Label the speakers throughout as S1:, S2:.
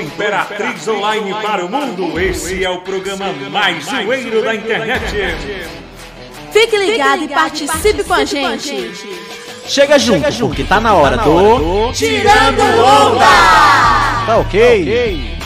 S1: Imperatriz Online para o mundo, esse é o programa mais zoeiro da internet.
S2: Fique ligado e participe com a gente.
S3: Chega junto, porque tá na hora do...
S2: Tirando Onda!
S3: Tá ok?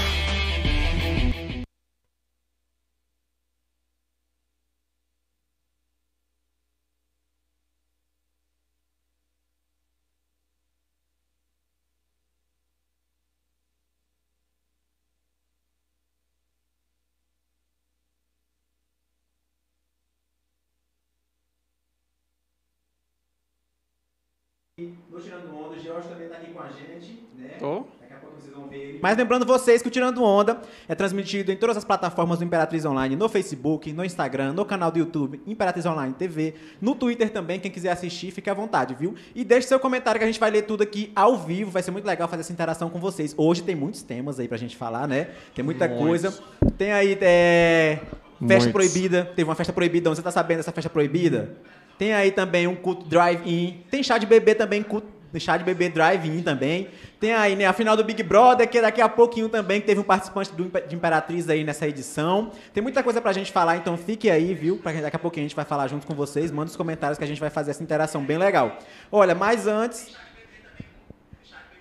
S4: No Tirando Onda, o George também tá aqui com a gente, né?
S5: Tô.
S4: Daqui a pouco vocês vão ver ele. Mas lembrando vocês que o Tirando Onda é transmitido em todas as plataformas do Imperatriz Online, no Facebook, no Instagram, no canal do YouTube, Imperatriz Online TV, no Twitter também, quem quiser assistir, fique à vontade, viu? E deixe seu comentário que a gente vai ler tudo aqui ao vivo, vai ser muito legal fazer essa interação com vocês. Hoje tem muitos temas aí pra gente falar, né? Tem muita
S5: Muitos.
S4: coisa. Tem aí, é... Festa
S5: Muitos.
S4: proibida, teve uma festa proibida, você tá sabendo dessa festa proibida? Tem aí também um culto drive-in. Tem chá de bebê também, culto, chá de bebê drive-in também. Tem aí, né, a final do Big Brother, que daqui a pouquinho também teve um participante do, de Imperatriz aí nessa edição. Tem muita coisa pra gente falar, então fique aí, viu? Pra que daqui a pouquinho a gente vai falar junto com vocês. Manda os comentários que a gente vai fazer essa interação bem legal. Olha, mas antes.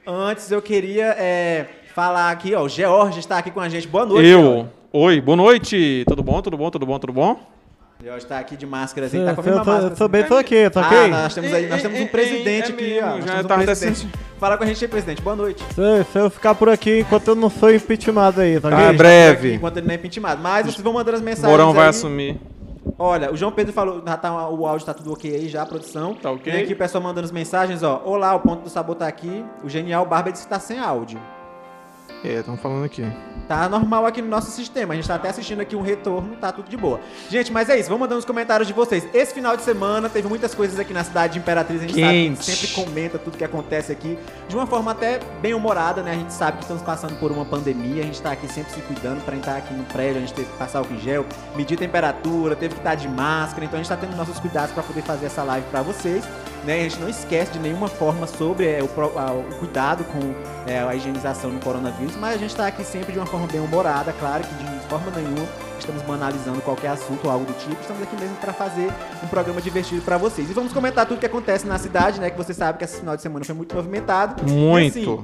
S4: Antes eu queria é, falar aqui, ó. O George está aqui com a gente. Boa noite. George.
S5: Eu. Oi, boa noite. Tudo bom? Tudo bom? Tudo bom? Tudo bom?
S4: George está aqui de máscara, assim, tá com a mesma máscara.
S6: eu tô
S4: assim.
S6: bem, tô aqui, tô
S4: Ah,
S6: ok?
S4: nós temos aí, nós temos um presidente
S5: é
S4: aqui, ó. Nós
S5: já
S4: temos um
S5: até
S4: presidente. Fala com a gente aí, presidente. Boa noite.
S6: Se, se eu ficar por aqui enquanto eu não sou impeachmentado aí, tá
S5: Ah,
S6: ok?
S5: bre- breve.
S4: Enquanto ele não é intimado. Mas vocês vão mandando as mensagens
S5: Morão vai
S4: aí.
S5: assumir.
S4: Olha, o João Pedro falou, já tá, o áudio tá tudo ok aí já, a produção.
S5: Tá ok.
S4: Tem aqui o pessoal mandando as mensagens, ó. Olá, o ponto do sabor tá aqui. O Genial Barba disse que tá sem áudio.
S5: É, estão falando aqui.
S4: Tá normal aqui no nosso sistema. A gente tá até assistindo aqui um retorno, tá tudo de boa. Gente, mas é isso. Vamos mandando os comentários de vocês. Esse final de semana teve muitas coisas aqui na cidade de Imperatriz. A gente
S5: Quente.
S4: sabe, sempre comenta tudo que acontece aqui. De uma forma até bem humorada, né? A gente sabe que estamos passando por uma pandemia. A gente tá aqui sempre se cuidando pra entrar aqui no prédio. A gente teve que passar álcool em gel, medir temperatura, teve que estar de máscara. Então a gente tá tendo nossos cuidados pra poder fazer essa live pra vocês. Né? A gente não esquece de nenhuma forma sobre é, o, a- o cuidado com é, a higienização do coronavírus, mas a gente está aqui sempre de uma forma bem humorada, claro que de forma nenhuma estamos banalizando qualquer assunto ou algo do tipo, estamos aqui mesmo para fazer um programa divertido para vocês. E vamos comentar tudo que acontece na cidade, né? Que você sabe que esse final de semana foi muito movimentado.
S5: Muito.
S4: E, assim,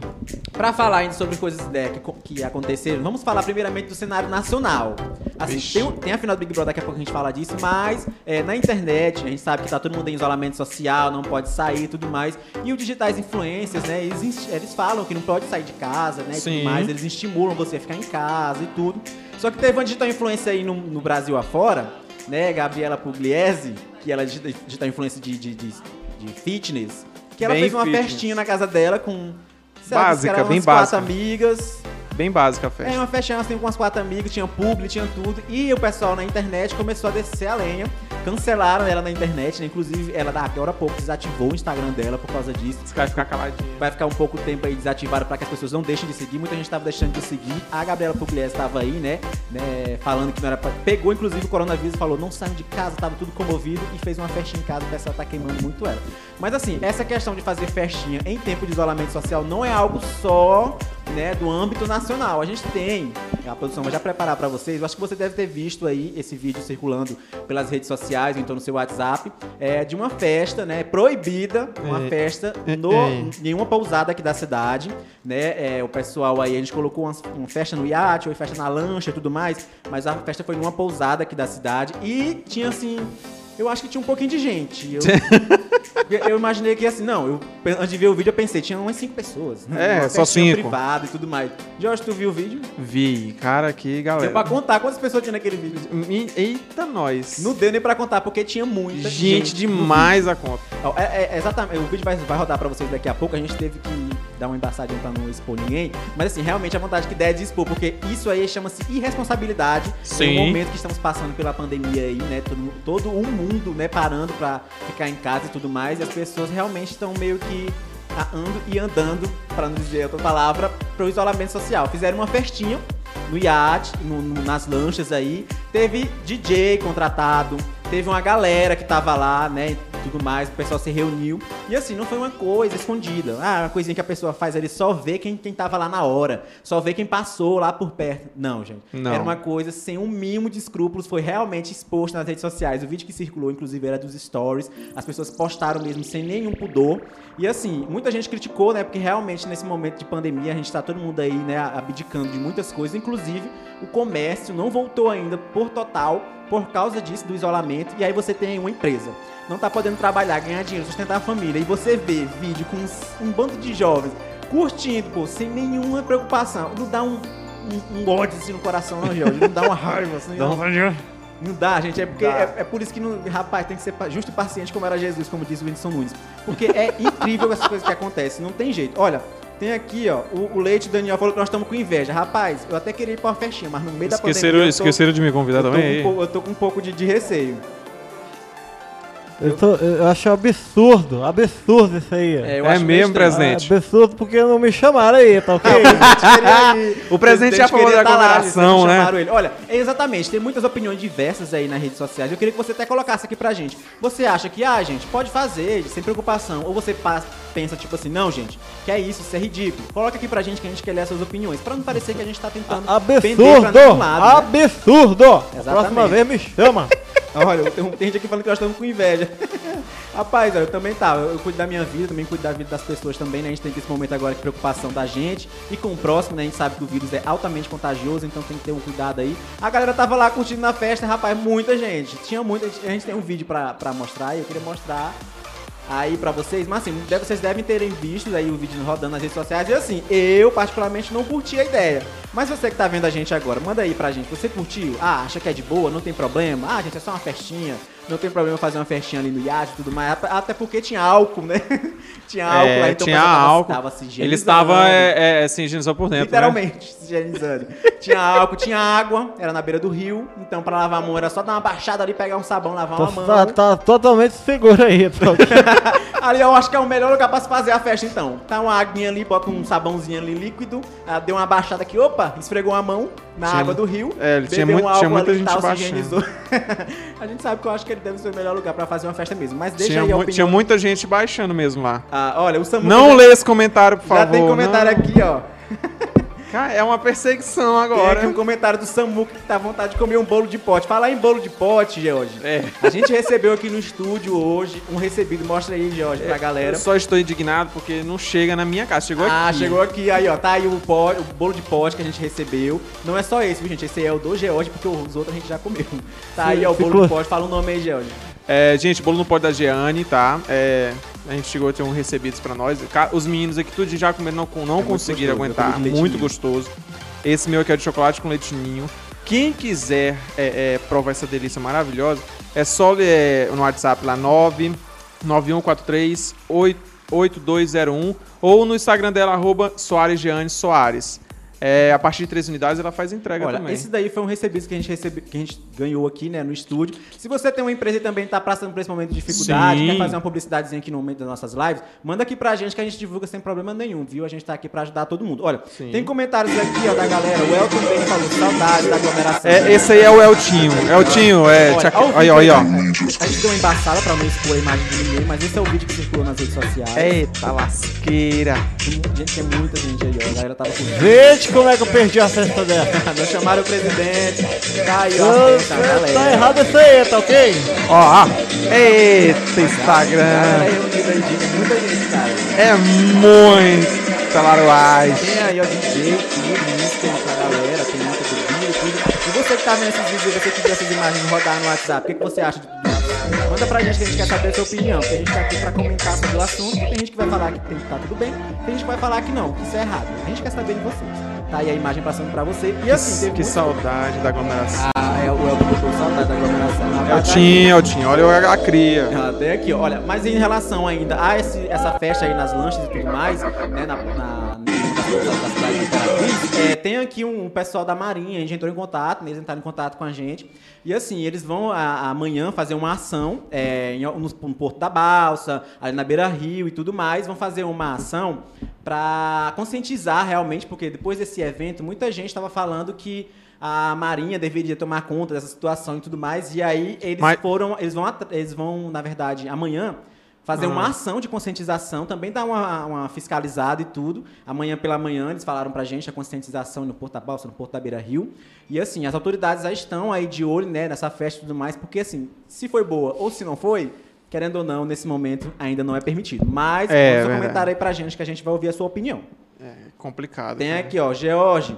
S4: Pra falar ainda sobre coisas né, que, que aconteceram, vamos falar primeiramente do cenário nacional. Assim, tem, tem a final do Big Brother, daqui a pouco a gente fala disso, mas é, na internet, a gente sabe que tá todo mundo em isolamento social, não pode sair e tudo mais. E os digitais influencers, né, eles, eles falam que não pode sair de casa, né, e
S5: Sim.
S4: tudo mais. Eles estimulam você a ficar em casa e tudo. Só que teve uma digital influencer aí no, no Brasil afora, né, Gabriela Pugliese, que ela é digi- digital influencer de, de, de, de fitness, que ela
S5: Bem
S4: fez uma
S5: fitness.
S4: festinha na casa dela com... sei
S5: Básica, bem
S4: umas quatro
S5: básica.
S4: amigas.
S5: Bem básica a
S4: É,
S5: festa.
S4: uma festinha assim com umas quatro amigas, tinha publi, tinha tudo. E o pessoal na internet começou a descer a lenha. Cancelaram ela na internet, né? Inclusive, ela agora há pouco desativou o Instagram dela por causa disso.
S5: Cara ficar caladinho.
S4: Vai ficar um pouco tempo aí desativado para que as pessoas não deixem de seguir. Muita gente estava deixando de seguir. A Gabriela Pugliese estava aí, né? né, Falando que não era pra... Pegou, inclusive, o coronavírus falou, não saiam de casa, tava tudo comovido. E fez uma festinha em casa, o pessoal tá queimando muito ela. Mas assim, essa questão de fazer festinha em tempo de isolamento social não é algo só né, do âmbito nacional. A gente tem, a produção vai já preparar para vocês, eu acho que você deve ter visto aí esse vídeo circulando pelas redes sociais, ou então no seu WhatsApp, é, de uma festa, né, proibida, uma
S5: É,
S4: festa
S5: é,
S4: no,
S5: é.
S4: em uma pousada aqui da cidade, né, é, o pessoal aí, a gente colocou uma, uma festa no iate, ou festa na lancha e tudo mais, mas a festa foi numa pousada aqui da cidade. E tinha assim... Eu acho que tinha um pouquinho de gente. Eu, eu imaginei que assim, não, eu, antes de ver o vídeo eu pensei, tinha umas cinco pessoas.
S5: É,
S4: Uma
S5: só cinco.
S4: privada e tudo mais. Jorge, tu viu o vídeo?
S5: Vi. Cara, que
S4: Deu
S5: galera.
S4: pra contar quantas pessoas tinha naquele vídeo.
S5: Mi- Eita, nós.
S4: Não deu nem pra contar, porque tinha muita
S5: Gente
S4: gente.
S5: demais a conta.
S4: É, é- é exatamente, o vídeo vai, vai rodar pra vocês daqui a pouco. A gente teve que dar uma embaçadinha pra não expor ninguém. Mas assim, realmente a vontade que der é de expor, porque isso aí chama-se irresponsabilidade.
S5: Sim.
S4: No momento que estamos passando pela pandemia aí, né? Todo, todo o mundo, né, parando pra ficar em casa e tudo mais. E as pessoas realmente estão meio que ando e andando, pra não dizer outra palavra, pro isolamento social. Fizeram uma festinha no iate, no- no- nas lanchas aí. Teve DJ contratado, teve uma galera que tava lá, né? Tudo mais, o pessoal se reuniu. E assim, não foi uma coisa escondida. Ah, uma coisinha que a pessoa faz ali, só vê quem, quem tava lá na hora, só vê quem passou lá por perto. Não, gente.
S5: Não.
S4: Era uma coisa sem um mínimo de escrúpulos, foi realmente exposto nas redes sociais. O vídeo que circulou, inclusive, era dos stories. As pessoas postaram mesmo sem nenhum pudor. E assim, muita gente criticou, né? Porque realmente nesse momento de pandemia a gente tá todo mundo aí, né, abdicando de muitas coisas, inclusive o comércio não voltou ainda por total por causa disso, do isolamento. E aí você tem uma empresa, não tá podendo trabalhar, ganhar dinheiro, sustentar a família, e você vê vídeo com um, bando de jovens curtindo, pô, sem nenhuma preocupação. Não dá um, um, um ódio assim no coração, não, Jorge. Não dá uma raiva assim. não. Não dá, gente. É porque é, é por isso que, não, rapaz, tem que ser justo e paciente como era Jesus, como disse o Whindersson Nunes. Porque é incrível essas coisas que acontecem. Não tem jeito. Olha, tem aqui, ó, o, o Leite Daniel falou que nós estamos com inveja. Rapaz, eu até queria ir pra uma festinha, mas no meio da
S5: Esqueceram,
S4: pandemia. tô-
S5: esqueceram de me convidar
S4: eu
S5: também?
S4: com um eu tô com um pouco de, de receio.
S6: Eu, tô- eu acho absurdo, absurdo isso aí.
S4: É, eu
S5: É mesmo, presidente?
S6: É absurdo porque não me chamaram aí, tá ok?
S5: O presidente é a favor
S4: queria
S5: da aglomeração,
S4: eles
S5: né?
S4: chamaram ele. Olha, exatamente, tem muitas opiniões diversas aí nas redes sociais. Eu queria que você até colocasse aqui pra gente. Você acha que, ah, gente, pode fazer, sem preocupação. Ou você pa- pensa, tipo assim, não, gente, que é isso, isso é ridículo. Coloca aqui pra gente que a gente quer ler as suas opiniões. Pra não parecer que a gente tá tentando pra
S6: Absurdo!
S4: nenhum lado. né?
S6: Absurdo! A
S4: Exatamente.
S6: próxima vez me chama.
S4: Olha, tem, tem gente aqui falando que nós estamos com inveja. Rapaz, eu também tava. Eu cuido da minha vida, também cuido da vida das pessoas também, né? A gente tem que esse momento agora de preocupação da gente e com o próximo, né? A gente sabe que o vírus é altamente contagioso, então tem que ter um cuidado aí. A galera tava lá curtindo na festa, rapaz, muita gente. Tinha muita gente. A gente tem um vídeo pra, pra mostrar e eu queria mostrar aí pra vocês, mas assim, vocês devem terem visto aí o vídeo rodando nas redes sociais e assim, eu particularmente não curti a ideia. Mas você que tá vendo a gente agora, manda aí pra gente. Você curtiu? Ah, acha que é de boa? Não tem problema? Ah, gente, é só uma festinha. Não tem problema fazer uma festinha ali no iate e tudo mais. Até porque tinha álcool, né? tinha álcool lá,
S5: É,
S4: então
S5: tinha álcool.
S4: tava se
S5: Ele
S4: higienizando.
S5: estava é, é, se higienizou por dentro, né?
S4: Literalmente, se higienizando. tinha álcool, tinha água, era na beira do rio. Então, pra lavar a mão, era só dar uma baixada ali, pegar um sabão, lavar uma mão.
S6: Tá, tá totalmente seguro aí?
S4: Ali eu acho que é o melhor lugar pra se fazer a festa, então. Tá uma aguinha ali, bota um sabãozinho ali líquido, ah, deu uma baixada aqui, opa, esfregou a mão na
S5: Tinha-
S4: água do rio.
S5: é, ele tinha muito-
S4: um
S5: tinha muita
S4: ali
S5: gente
S4: tal,
S5: baixando.
S4: a gente sabe que eu acho que ele deve ser o melhor lugar pra fazer uma festa mesmo. Mas deixa
S5: Tinha,
S4: aí a
S5: mu-
S4: opinião.
S5: tinha muita gente baixando mesmo lá.
S4: Ah, olha, o Samu.
S5: Não lê esse comentário, por
S4: Já
S5: favor.
S4: tem comentário
S5: não.
S4: aqui, ó.
S5: Cara, é uma perseguição
S4: Tem
S5: agora.
S4: aqui um comentário do Samuca que tá à vontade de comer um bolo de pote. Falar em bolo de pote, George.
S5: É.
S4: A gente recebeu aqui no estúdio hoje um recebido. Mostra aí, George, pra galera.
S5: Eu só estou indignado porque não chega na minha casa. Chegou
S4: Ah,
S5: aqui.
S4: chegou aqui, aí ó, tá aí o, pó- o bolo de pote que a gente recebeu. Não é só esse, viu, gente? Esse é o do George, porque os outros a gente já comeu. Tá aí, ó, o bolo
S6: ficou-
S4: de pote. Fala o nome aí, George.
S5: É, gente, bolo no pote da Giane, tá? É, a gente chegou a ter um recebidos pra nós. Os meninos aqui tudo já comeram, não, não
S4: muito
S5: conseguiram aguentar. Muito gostoso. Esse meu aqui é de chocolate com leite ninho. Quem quiser é, é, provar essa delícia maravilhosa, é só é, no WhatsApp lá 99143 8201 ou no Instagram dela, arroba Soares Soares. É, a partir de três unidades ela faz entrega
S4: Olha,
S5: também.
S4: esse daí foi um recebido que a gente recebe, que a gente ganhou aqui, né, no estúdio. Se você tem uma empresa e também tá passando por esse momento de dificuldade,
S5: Sim.
S4: quer fazer uma publicidadezinha aqui no momento das nossas lives, manda aqui pra gente que a gente divulga sem problema nenhum, viu? A gente tá aqui pra ajudar todo mundo. Olha,
S5: Sim.
S4: tem comentários aqui, ó, da galera. O Elton bem falou, saudades da aglomeração.
S5: É, esse aí é o Eltinho. Eltinho, é.
S4: Olha, ao vivo
S5: Aí, ó, aí, ó.
S4: A gente deu uma embaçada pra não expor a imagem de ninguém, mas esse é o vídeo que circulou nas redes sociais.
S5: Eita lasqueira.
S4: Gente, tem muita gente aí, ó. A galera tava com
S6: Gente, como é que eu perdi a festa dessa?
S4: Não chamaram o presidente. Tá aí, ó, a
S6: Ô,
S4: festa, a galera.
S6: Tá errado isso aí, tá ok?
S5: Ó, ó. Eita, Instagram.
S4: muita gente, cara.
S5: É muita laruagem.
S4: Tem aí, ó, DJ, tudo, música aí pra galera, tem muita bebida e tudo. E você que tá vendo esses vídeos, você que viu essas imagens rodar no WhatsApp, o que, que você acha de? Manda pra gente que a gente quer saber a sua opinião, porque a gente tá aqui pra comentar sobre o assunto. Tem gente que vai falar que tem que tá tudo bem, tem gente que vai falar que não, que isso é errado. A gente quer saber de vocês. Tá aí a imagem passando pra você. E assim, teve
S5: Que
S4: muito-
S5: saudade da aglomeração.
S4: Ah, é, o Elton botou saudade da aglomeração. Rapaz,
S5: Eltinho, Eltinho, olha a cria.
S4: Até aqui, olha, mas em relação ainda a esse- essa festa aí nas lanchas e tudo mais, né, na, na, é, tem aqui um, um pessoal da Marinha, a gente entrou em contato, eles entraram em contato com a gente. E assim, eles vão a- amanhã fazer uma ação é, em- no, no Porto da Balsa, ali na Beira Rio e tudo mais. Vão fazer uma ação para conscientizar realmente, porque depois desse evento, muita gente estava falando que a Marinha deveria tomar conta dessa situação e tudo mais. E aí eles
S5: Mas-
S4: foram, eles vão, eles vão, na verdade, amanhã fazer uma
S5: Ah.
S4: ação de conscientização, também dar uma, uma fiscalizada e tudo. Amanhã pela manhã eles falaram pra gente a conscientização no Porto da Balsa, no Porto da Beira Rio. E assim, as autoridades já estão aí de olho, né, nessa festa e tudo mais, porque assim, se foi boa ou se não foi, querendo ou não, nesse momento ainda não é permitido. Mas
S5: É,
S4: manda seu comentário aí pra gente que a gente vai ouvir a sua opinião.
S5: É complicado.
S4: Tem
S5: cara.
S4: aqui, ó, George.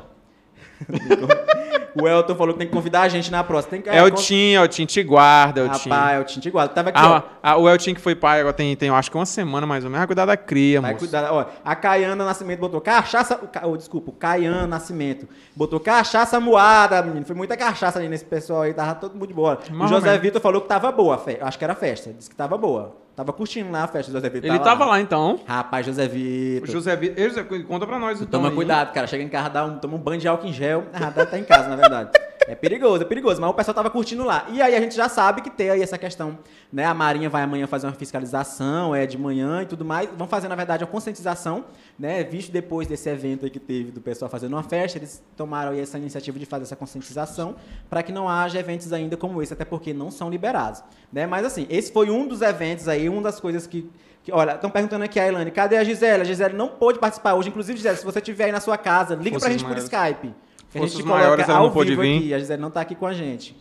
S4: o Elton falou que tem que convidar a gente na próxima. Tem que,
S5: É o
S4: con-
S5: Tim, é o Tim, te guarda, é o Tim.
S4: Rapaz, é o Tim te guarda. Tava aqui,
S5: Ah, ah, o Eltin que foi pai agora tem, tem, acho que uma semana mais ou menos. Vai cuidar da cria,
S4: Vai
S5: moço.
S4: cuidar. Ó, a Caiana Nascimento botou cachaça. o oh, desculpa, o Caian Nascimento. Botou cachaça moada, menino. Foi muita cachaça ali nesse pessoal aí, tava todo mundo de boa. O José. Vitor falou que tava boa festa. Acho que era festa. Disse que tava boa. Tava curtindo lá a festa, José Vitor.
S5: Ele tava lá então.
S4: Rapaz, José Vitor.
S5: José Vitor. Ei, José, conta pra nós então.
S4: Toma
S5: aí.
S4: cuidado, cara. Chega em casa, dá um, toma um banho de álcool em gel. Ah, estar em casa, na verdade. É perigoso, é perigoso. Mas o pessoal tava curtindo lá. E aí a gente já sabe que tem aí essa questão, né? A Marinha vai amanhã fazer uma fiscalização, é de manhã e tudo mais. Vão fazer, na verdade, uma conscientização, né? Visto depois desse evento aí que teve do pessoal fazendo uma festa, eles tomaram aí essa iniciativa de fazer essa conscientização para que não haja eventos ainda como esse, até porque não são liberados, né? Mas assim, esse foi um dos eventos aí, uma das coisas que olha, estão perguntando aqui a Elane, cadê a Gisele? A Gisele não pôde participar hoje. Inclusive, Gisele, se você estiver aí na sua casa, liga pra
S5: Forças
S4: gente por. Skype. Que a
S5: maiores, ela
S4: ao
S5: não pôde
S4: vivo
S5: vir.
S4: aqui. A Gisele não tá aqui com a gente.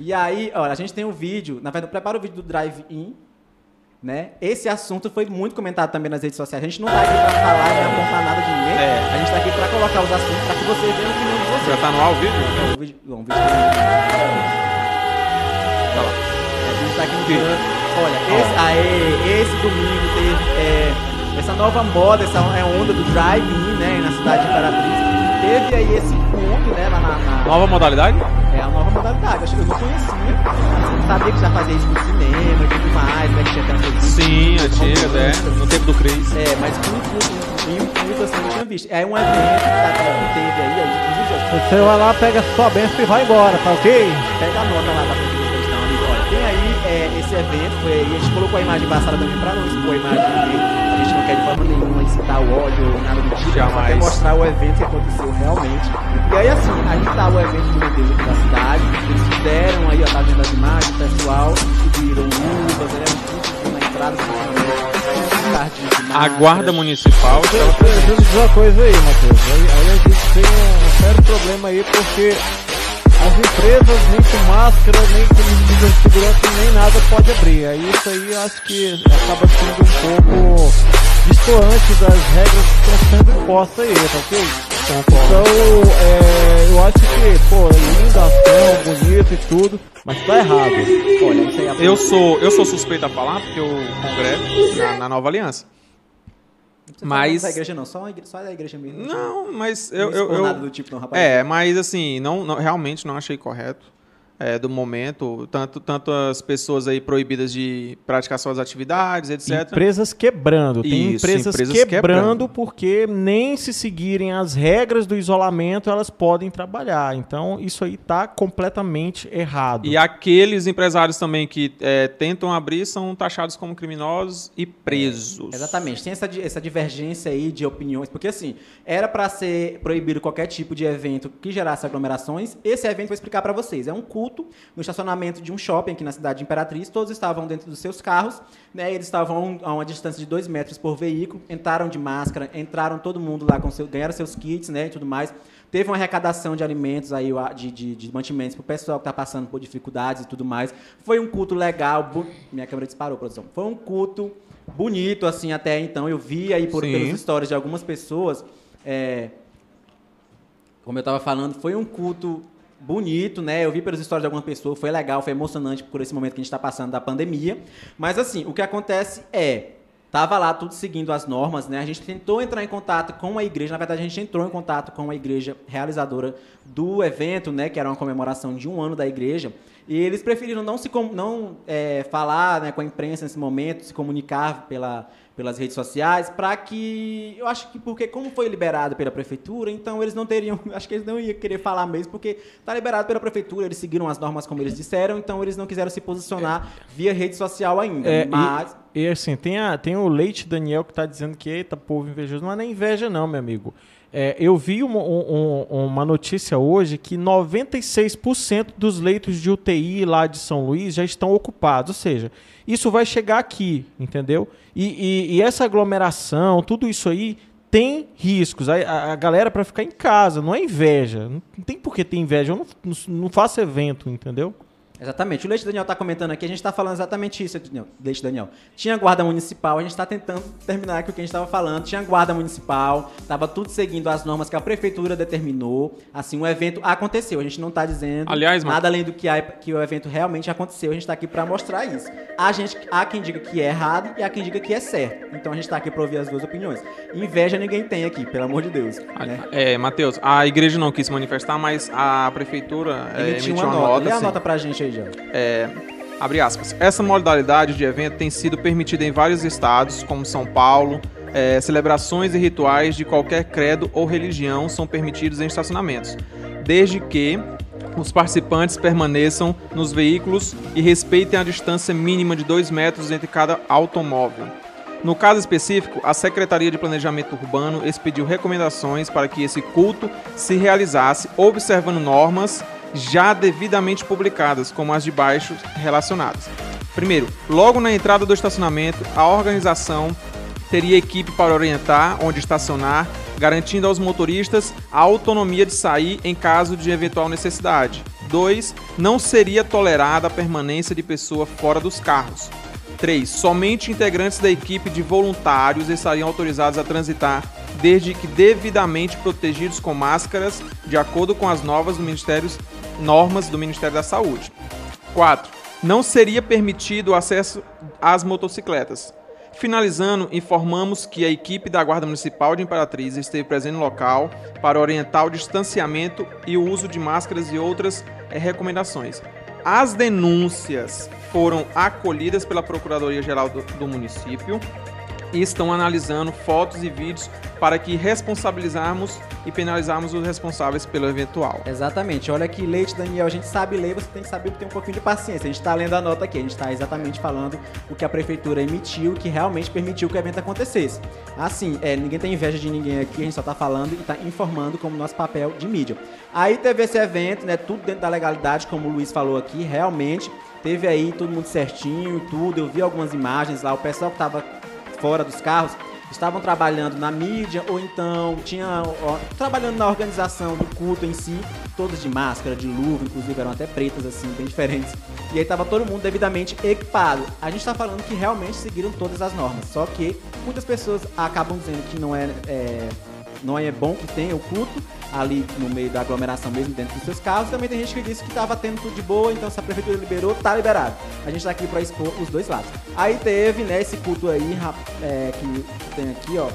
S4: E aí, olha, a gente tem um vídeo. Na verdade, prepara o vídeo do Drive-In. Né? Esse assunto foi muito comentado também nas redes sociais. A gente não tá aqui pra falar e apontar nada de ninguém.
S5: É.
S4: A gente tá aqui pra colocar os assuntos pra que você veja a opinião de vocês.
S5: Já tá no ao vivo?
S4: É, o vídeo, não, o vídeo Tá lá. A gente tá aqui no Duran. Olha, esse, aê, esse domingo teve é, essa nova moda, essa é, onda do drive-in, né, na cidade de Imperatriz. Teve aí esse ponto, né, na, na-
S5: Nova modalidade?
S4: é a nova modalidade. Acho que eu não conhecia. Sabia que já fazia isso no cinema e tudo mais, né, que tinha até um
S5: Sim, antiga, é. No tempo do Cris.
S4: É, mas com um em um culto assim, não tinha visto. É um evento que, tá, que teve aí, aí inclusive, ó,
S6: Você vai lá, pega sua benção e vai embora, tá ok?
S4: Pega a nota lá da questão, amigo. Olha, tem aí é, esse evento, foi aí, a gente colocou a imagem passada também pra não expor a imagem dele. A gente não quer de forma nenhuma incitar o ódio ou nada do tipo, só
S5: Jamais.
S4: quer mostrar o evento que aconteceu realmente. E aí, assim, aí tá o evento do Medeiros aqui da cidade. Eles fizeram aí, ó, tá vendo as imagens, o pessoal subiram uvas, né, tudo na entrada,
S5: A guarda municipal.
S6: Deixa eu dizer uma coisa aí, Matheus. Aí, aí a gente tem um sério problema aí porque as empresas nem com máscara, nem com medidas de segurança, nem nada pode abrir. Aí isso aí eu acho que acaba sendo um pouco distoante das regras que estão sendo impostas aí, tá ok? Então, é, eu acho que, pô, linda ação, bonito e tudo, mas tá errado.
S4: Olha, isso aí é
S5: Eu sou, eu sou suspeito a falar porque eu congresso na, na Nova Aliança. Mas-
S4: Não é da igreja não, só a igreja, só da igreja mesmo.
S5: Não, mas eu. eu, eu-
S4: nada do tipo não, rapaz.
S5: é, mas assim, não, não- realmente não achei correto. É, do momento, tanto, tanto as pessoas aí proibidas de praticar suas atividades, etc.
S6: Empresas quebrando. Tem
S5: Isso,
S6: empresas,
S5: empresas
S6: quebrando,
S5: quebrando.
S6: porque nem se seguirem as regras do isolamento elas podem trabalhar. Então isso aí tá completamente errado.
S5: E aqueles empresários também que é, tentam abrir são taxados como criminosos e presos.
S4: Exatamente, tem essa, essa divergência aí de opiniões, porque assim, era para ser proibido qualquer tipo de evento que gerasse aglomerações. Esse evento vou explicar para vocês. É um culto no estacionamento de um shopping aqui na cidade de Imperatriz. Todos estavam dentro dos seus carros, né? Eles estavam a um- uma distância de dois metros por veículo, entraram de máscara, entraram todo mundo lá com seu, ganharam seus kits, né? E tudo mais. Teve uma arrecadação de alimentos aí, de, de, de mantimentos para o pessoal que está passando por dificuldades e tudo mais. Foi um culto legal. bu- Minha câmera disparou, produção. Foi um culto bonito, assim, até então. Eu vi aí por,
S5: Sim.
S4: pelas histórias de algumas pessoas. é, como eu estava falando, foi um culto bonito, né? Eu vi pelas histórias de algumas pessoas, foi legal, foi emocionante por esse momento que a gente está passando da pandemia. Mas assim, o que acontece é. Tava lá tudo seguindo as normas, né? A gente tentou entrar em contato com a igreja, na verdade a gente entrou em contato com a igreja realizadora do evento, né? Que era uma comemoração de um ano da igreja. E eles preferiram não se não é, falar né, com a imprensa nesse momento, se comunicar pela, pelas redes sociais, para que eu acho que porque como foi liberado pela prefeitura, então eles não teriam, acho que eles não iam querer falar mesmo, porque tá liberado pela prefeitura, eles seguiram as normas como eles disseram, então eles não quiseram se posicionar via rede social ainda.
S6: É, e-
S4: mas
S6: E, assim, tem, a, tem o Leite Daniel que tá dizendo que, eita, povo invejoso. Não é nem inveja, não, meu amigo. É, eu vi uma, um- um- uma notícia hoje que 96% dos leitos de UTI lá de São Luís já estão ocupados. Ou seja, isso vai chegar aqui, entendeu? E, e- e essa aglomeração, tudo isso aí tem riscos. A, a- galera para ficar em casa, não é inveja. Não, tem por que ter inveja. Eu não, não faço evento, entendeu?
S4: Exatamente. O Leite Daniel está comentando aqui, a gente está falando exatamente isso, Leite Daniel. Tinha guarda municipal, a gente está tentando terminar aqui o que a gente estava falando. Tinha guarda municipal, estava tudo seguindo as normas que a prefeitura determinou. Assim, o evento aconteceu. A gente não está dizendo
S5: Aliás, mano-
S4: nada além do que, a- que o evento realmente aconteceu. A gente está aqui para mostrar isso. A gente, há quem diga que é errado e há quem diga que é certo. Então a gente está aqui para ouvir as duas opiniões. Inveja ninguém tem aqui, pelo amor de Deus. né?
S5: É, Matheus, a igreja não quis se manifestar, mas a prefeitura é,
S4: Emitiu uma
S5: uma
S4: nota. Lê a
S5: sim.
S4: nota pra gente aí, já.
S5: É, abre aspas. Essa modalidade de evento tem sido permitida em vários estados, como São Paulo. É, celebrações e rituais de qualquer credo ou religião são permitidos em estacionamentos, desde que os participantes permaneçam nos veículos e respeitem a distância mínima de 2 metros entre cada automóvel. No caso específico, a Secretaria de Planejamento Urbano expediu recomendações para que esse culto se realizasse observando normas já devidamente publicadas, como as de baixo relacionadas. Primeiro, logo na entrada do estacionamento, a organização teria equipe para orientar onde estacionar, garantindo aos motoristas a autonomia de sair em caso de eventual necessidade. 2. Não seria tolerada a permanência de pessoa fora dos carros. 3. Somente integrantes da equipe de voluntários estariam autorizados a transitar, desde que devidamente protegidos com máscaras, de acordo com as novas do Ministério, normas do Ministério da Saúde. 4. Não seria permitido o acesso às motocicletas. Finalizando, informamos que a equipe da Guarda Municipal de Imperatriz esteve presente no local para orientar o distanciamento e o uso de máscaras e outras eh, recomendações. As denúncias foram acolhidas pela Procuradoria-Geral do, do município e estão analisando fotos e vídeos para que responsabilizarmos e penalizarmos os responsáveis pelo eventual.
S4: Exatamente. Olha aqui, Leite, Daniel, a gente sabe ler, você tem que saber ter um pouquinho de paciência. A gente está lendo a nota aqui, a gente está exatamente falando o que a prefeitura emitiu, que realmente permitiu que o evento acontecesse. Assim, é, ninguém tem inveja de ninguém aqui, a gente só está falando e está informando como nosso papel de mídia. Aí teve esse evento, né, tudo dentro da legalidade, como o Luiz falou aqui, realmente teve aí todo mundo certinho, tudo. Eu vi algumas imagens lá, o pessoal que estava fora dos carros estavam trabalhando na mídia ou então tinha ó, trabalhando na organização do culto em si, todos de máscara, de luva, inclusive eram até pretas assim, bem diferentes. E aí tava todo mundo devidamente equipado. A gente tá falando que realmente seguiram todas as normas, só que muitas pessoas acabam dizendo que não é, é não é bom que tenha o culto ali no meio da aglomeração mesmo dentro dos seus carros. Também tem gente que disse que tava tendo tudo de boa, então se a prefeitura liberou, tá liberado. A gente tá aqui pra expor os dois lados. Aí teve, né, esse culto aí, é, que tem aqui, ó.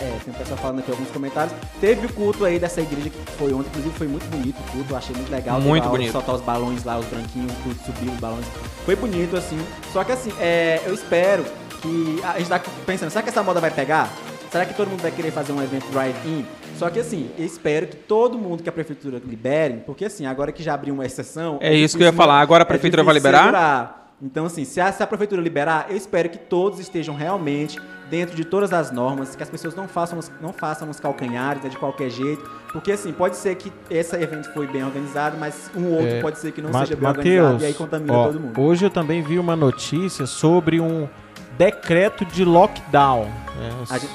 S4: É, tem um pessoal falando aqui alguns comentários. Teve o culto aí dessa igreja que foi ontem, inclusive foi muito bonito o culto, achei muito legal.
S5: Muito bonito.
S4: Soltar os balões lá, os branquinhos, tudo subir os balões. Foi bonito, assim. Só que assim, é, eu espero que. A gente tá pensando, será que essa moda vai pegar? Será que todo mundo vai querer fazer um evento drive-in? Só que assim, eu espero que todo mundo que a prefeitura libere, porque assim, agora que já abriu uma exceção.
S5: É isso que eu ia falar. Agora a
S4: é
S5: prefeitura vai
S4: difícil
S5: liberar?
S4: segurar. Então, assim, se a, se a prefeitura liberar, eu espero que todos estejam realmente dentro de todas as normas, que as pessoas não façam os, não façam os calcanhares né, de qualquer jeito. Porque, assim, pode ser que esse evento foi bem organizado, mas um outro
S6: É,
S4: pode ser que não
S6: Ma-
S4: seja bem organizado
S6: Mateus,
S4: e aí contamina
S6: ó,
S4: todo mundo.
S6: Hoje eu também vi uma notícia sobre um decreto de lockdown. né?
S4: A gente-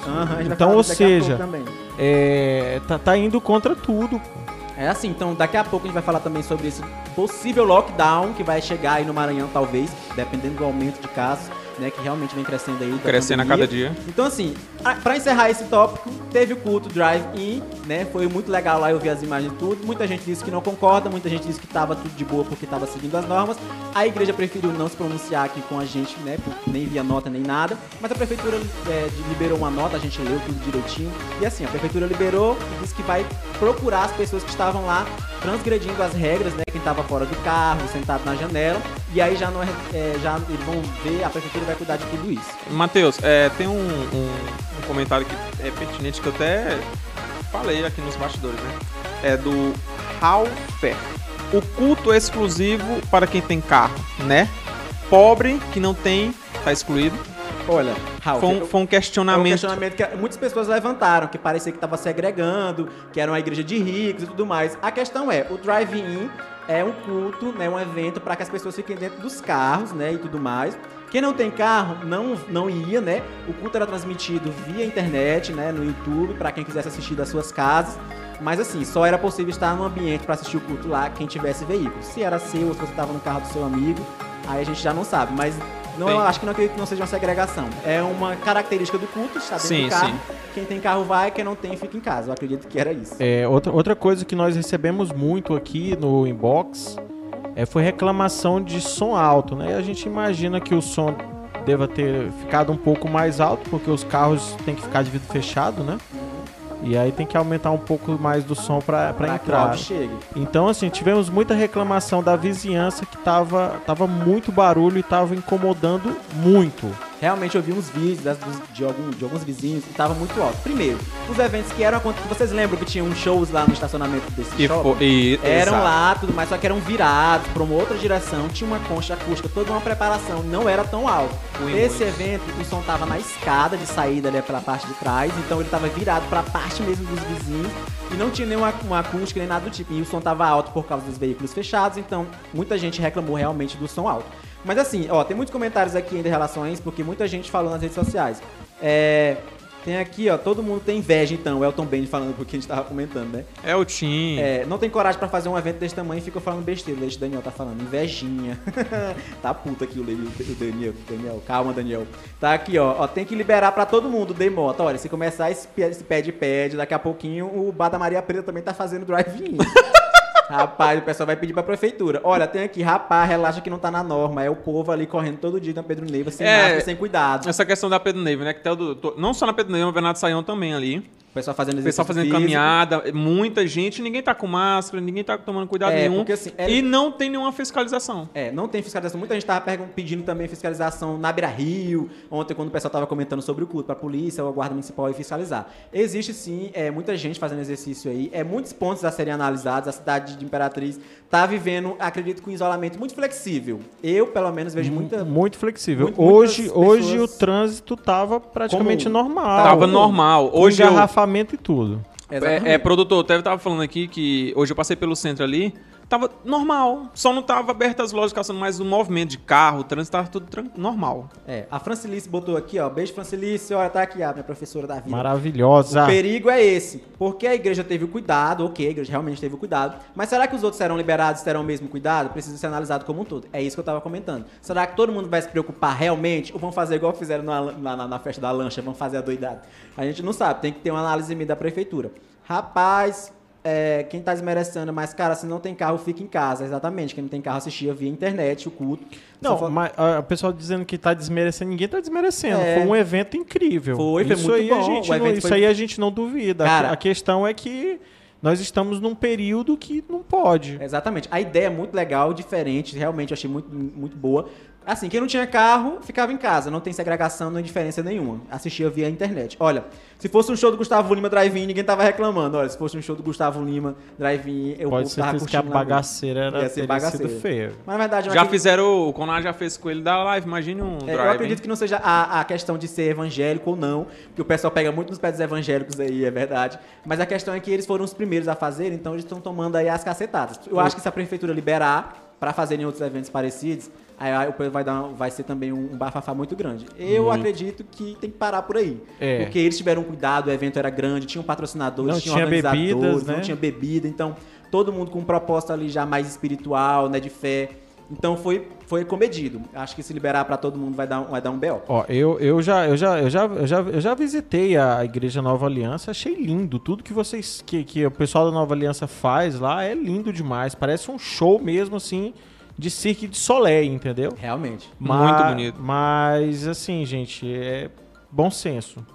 S6: então, ou seja,
S4: também.
S6: é, tá, tá indo contra tudo.
S4: É assim, então daqui a pouco a gente vai falar também sobre esse possível lockdown que vai chegar aí no Maranhão, talvez, dependendo do aumento de casos, né, que realmente vem crescendo aí.
S5: Crescendo a cada dia.
S4: Então, assim, pra encerrar esse tópico, teve o culto Drive-In, né? Foi muito legal lá, eu vi as imagens tudo. Muita gente disse que não concorda, muita gente disse que tava tudo de boa porque tava seguindo as normas. A igreja preferiu não se pronunciar aqui com a gente, né? por- Nem via nota nem nada. Mas a prefeitura é, liberou uma nota, a gente leu tudo direitinho. E assim, a prefeitura liberou e disse que vai procurar as pessoas que estavam lá transgredindo as regras, né? Quem tava fora do carro, sentado na janela, e aí já não é, é, já eles vão ver, a prefeitura vai cuidar de tudo isso.
S5: Matheus, é, tem um, um- um comentário que é pertinente que eu até falei aqui nos bastidores, né? É do Ralfer. O culto é exclusivo para quem tem carro, né? Pobre que não tem, tá excluído.
S4: Olha, Raul,
S5: Foi um, foi um
S4: É um
S5: questionamento.
S4: questionamento que muitas pessoas levantaram, que parecia que estava segregando, que era uma igreja de ricos e tudo mais. A questão é, o drive-in é um culto, né, um evento para que as pessoas fiquem dentro dos carros, né, e tudo mais. Quem não tem carro não, não ia, né? O culto era transmitido via internet, né, no YouTube, para quem quisesse assistir das suas casas. Mas assim, só era possível estar no ambiente para assistir o culto lá quem tivesse veículo. Se era seu ou se você estava no carro do seu amigo, aí a gente já não sabe. Mas não,
S5: Sim.
S4: eu acho que não acredito que não seja uma segregação. É uma característica do culto, estar dentro
S5: Sim,
S4: do carro.
S5: sim.
S4: Quem tem carro vai, quem não tem fica em casa. Eu acredito que era isso.
S6: É, outra, outra coisa que nós recebemos muito aqui no inbox é, foi reclamação de som alto, né? A gente imagina que o som deva ter ficado um pouco mais alto, porque os carros têm que ficar de vidro fechado, né? E aí tem que aumentar um pouco mais do som para entrar. Então, assim, tivemos muita reclamação da vizinhança que tava, tava muito barulho e tava incomodando muito.
S4: Realmente eu vi uns vídeos das- de, algum- de alguns vizinhos e tava muito alto. Primeiro, os eventos que eram. Vocês lembram que tinham shows lá no estacionamento desse
S5: E
S4: shopping?
S5: e-
S4: Eram
S5: exato.
S4: lá, tudo mais, só que eram virados pra uma outra direção, tinha uma concha acústica, toda uma preparação, não era tão alto.
S5: Ui,
S4: Esse
S5: muito.
S4: evento, o som tava na escada de saída ali pela parte de trás, então ele tava virado pra parte mesmo dos vizinhos e não tinha nenhuma uma acústica nem nada do tipo. E o som tava alto por causa dos veículos fechados, então muita gente reclamou realmente do som alto. Mas assim, ó, tem muitos comentários aqui ainda em relação a isso, porque muita gente falou nas redes sociais. É. Tem aqui, ó, todo mundo tem inveja, então, o Elton Band falando porque a gente tava comentando, né?
S5: É o Tim.
S4: É, não tem coragem pra fazer um evento desse tamanho e fica falando besteira. Deixa o Daniel tá falando, invejinha. tá puta aqui o, o Daniel, Daniel. Calma, Daniel. Tá aqui, ó, ó. Tem que liberar pra todo mundo, Demota. Olha, se começar esse pe- esse pede-pede, daqui a pouquinho o Bar da Maria Preta também tá fazendo drive-in. Rapaz, o pessoal vai pedir pra prefeitura. Olha, tem aqui, rapaz, relaxa que não tá na norma. É o povo ali correndo todo dia na Pedro Neiva, sem
S5: É.
S4: máscara, sem cuidado.
S5: Essa questão da Pedro Neve, né? Que o do- to- não só na Pedro Neve, no Bernardo Saião também ali.
S4: O pessoal fazendo
S5: pessoal fazendo
S4: físico.
S5: caminhada, muita gente, ninguém tá com máscara, ninguém tá tomando cuidado
S4: É,
S5: nenhum.
S4: porque, assim, é-
S5: E não tem nenhuma fiscalização.
S4: É, não tem fiscalização. Muita gente tava pedindo também fiscalização na Beira Rio, ontem quando o pessoal tava comentando sobre o culto, pra polícia ou a guarda municipal ir fiscalizar. Existe sim, é, muita gente fazendo exercício aí, é muitos pontos a serem analisados, a cidade de Imperatriz tá vivendo, acredito que um isolamento muito flexível. Eu, pelo menos, vejo muita...
S6: Muito flexível.
S4: Muito-
S6: hoje, hoje o
S4: pessoas-
S6: trânsito tava praticamente
S4: Como-
S6: normal.
S5: Tava normal.
S6: com
S5: Hoje eu,
S6: engarrafamento e tudo.
S5: é, é, produtor, até eu tava falando aqui que hoje eu passei pelo centro ali, tava normal. Só não tava abertas as lojas caçando, mas o movimento de carro, o trânsito tava tudo normal.
S4: É, a Francilice botou aqui, ó, beijo Francilice, olha, tá aqui a minha professora da vida.
S6: Maravilhosa.
S4: O perigo é esse. Porque a igreja teve o cuidado, ok, a igreja realmente teve o cuidado, mas será que os outros serão liberados, terão o mesmo cuidado? Precisa ser analisado como um todo. É isso que eu tava comentando. Será que todo mundo vai se preocupar realmente? Ou vão fazer igual fizeram na, na, na festa da lancha, vão fazer a doidada? A gente não sabe, tem que ter uma análise da prefeitura. Rapaz, é, quem tá desmerecendo, mas cara, se não tem carro, fica em casa. Exatamente, quem não tem carro assistia via internet, o culto.
S6: Não, mas ah, o pessoal dizendo que tá desmerecendo, ninguém tá desmerecendo.
S4: É.
S6: Foi um evento incrível.
S4: Foi, foi
S6: isso
S4: muito
S6: aí
S4: bom.
S6: A gente não, isso
S4: foi-
S6: aí a gente não duvida. A-
S4: Cara-
S6: a questão é que nós estamos num período que não pode.
S4: Exatamente. A ideia é muito legal, diferente, realmente eu achei muito, muito boa. Assim, quem não tinha carro, ficava em casa, não tem segregação, não tem diferença nenhuma. Assistia via internet. Olha, se fosse um show do Gustavo Lima Drive-In, ninguém tava reclamando. Olha, se fosse um show do Gustavo Lima Drive-In, eu
S6: Pode ser
S4: tava
S6: que a
S4: curtindo na rua.
S6: bagaceira era,
S4: Ia ser bagaceira.
S6: sido feia.
S4: Mas na verdade, eu
S5: Já fizeram, o Conar já fez com ele da live, imagine um
S4: é,
S5: drive.
S4: eu acredito que não seja a, a questão de ser evangélico ou não, porque o pessoal pega muito nos pés dos evangélicos aí, é verdade. Mas a questão é que eles foram os primeiros a fazer, então eles estão tomando aí as cacetadas. Eu acho que se a prefeitura liberar para fazerem outros eventos parecidos, aí o povo vai, dar, vai ser também um bafafá muito grande. Eu
S6: Muito.
S4: acredito que tem que parar por aí.
S6: É.
S4: Porque eles tiveram cuidado, o evento era grande, tinham patrocinadores,
S6: Não
S4: tinham
S6: tinha
S4: organizadores,
S6: bebidas,
S4: não
S6: né?
S4: tinha bebida, então todo mundo com propósito ali já mais espiritual, né, de fé. Então foi, foi comedido. Acho que se liberar para todo mundo vai dar, um- vai dar um B.O.
S6: Ó, eu, eu, já, eu, já, eu, já, eu, já, eu já visitei a Igreja Nova Aliança, achei lindo. Tudo que vocês. Que, que o pessoal da Nova Aliança faz lá é lindo demais. Parece um show mesmo, assim, de Cirque de Soleil, entendeu?
S4: Realmente.
S5: Muito bonito.
S6: Mas, assim, gente, é bom senso.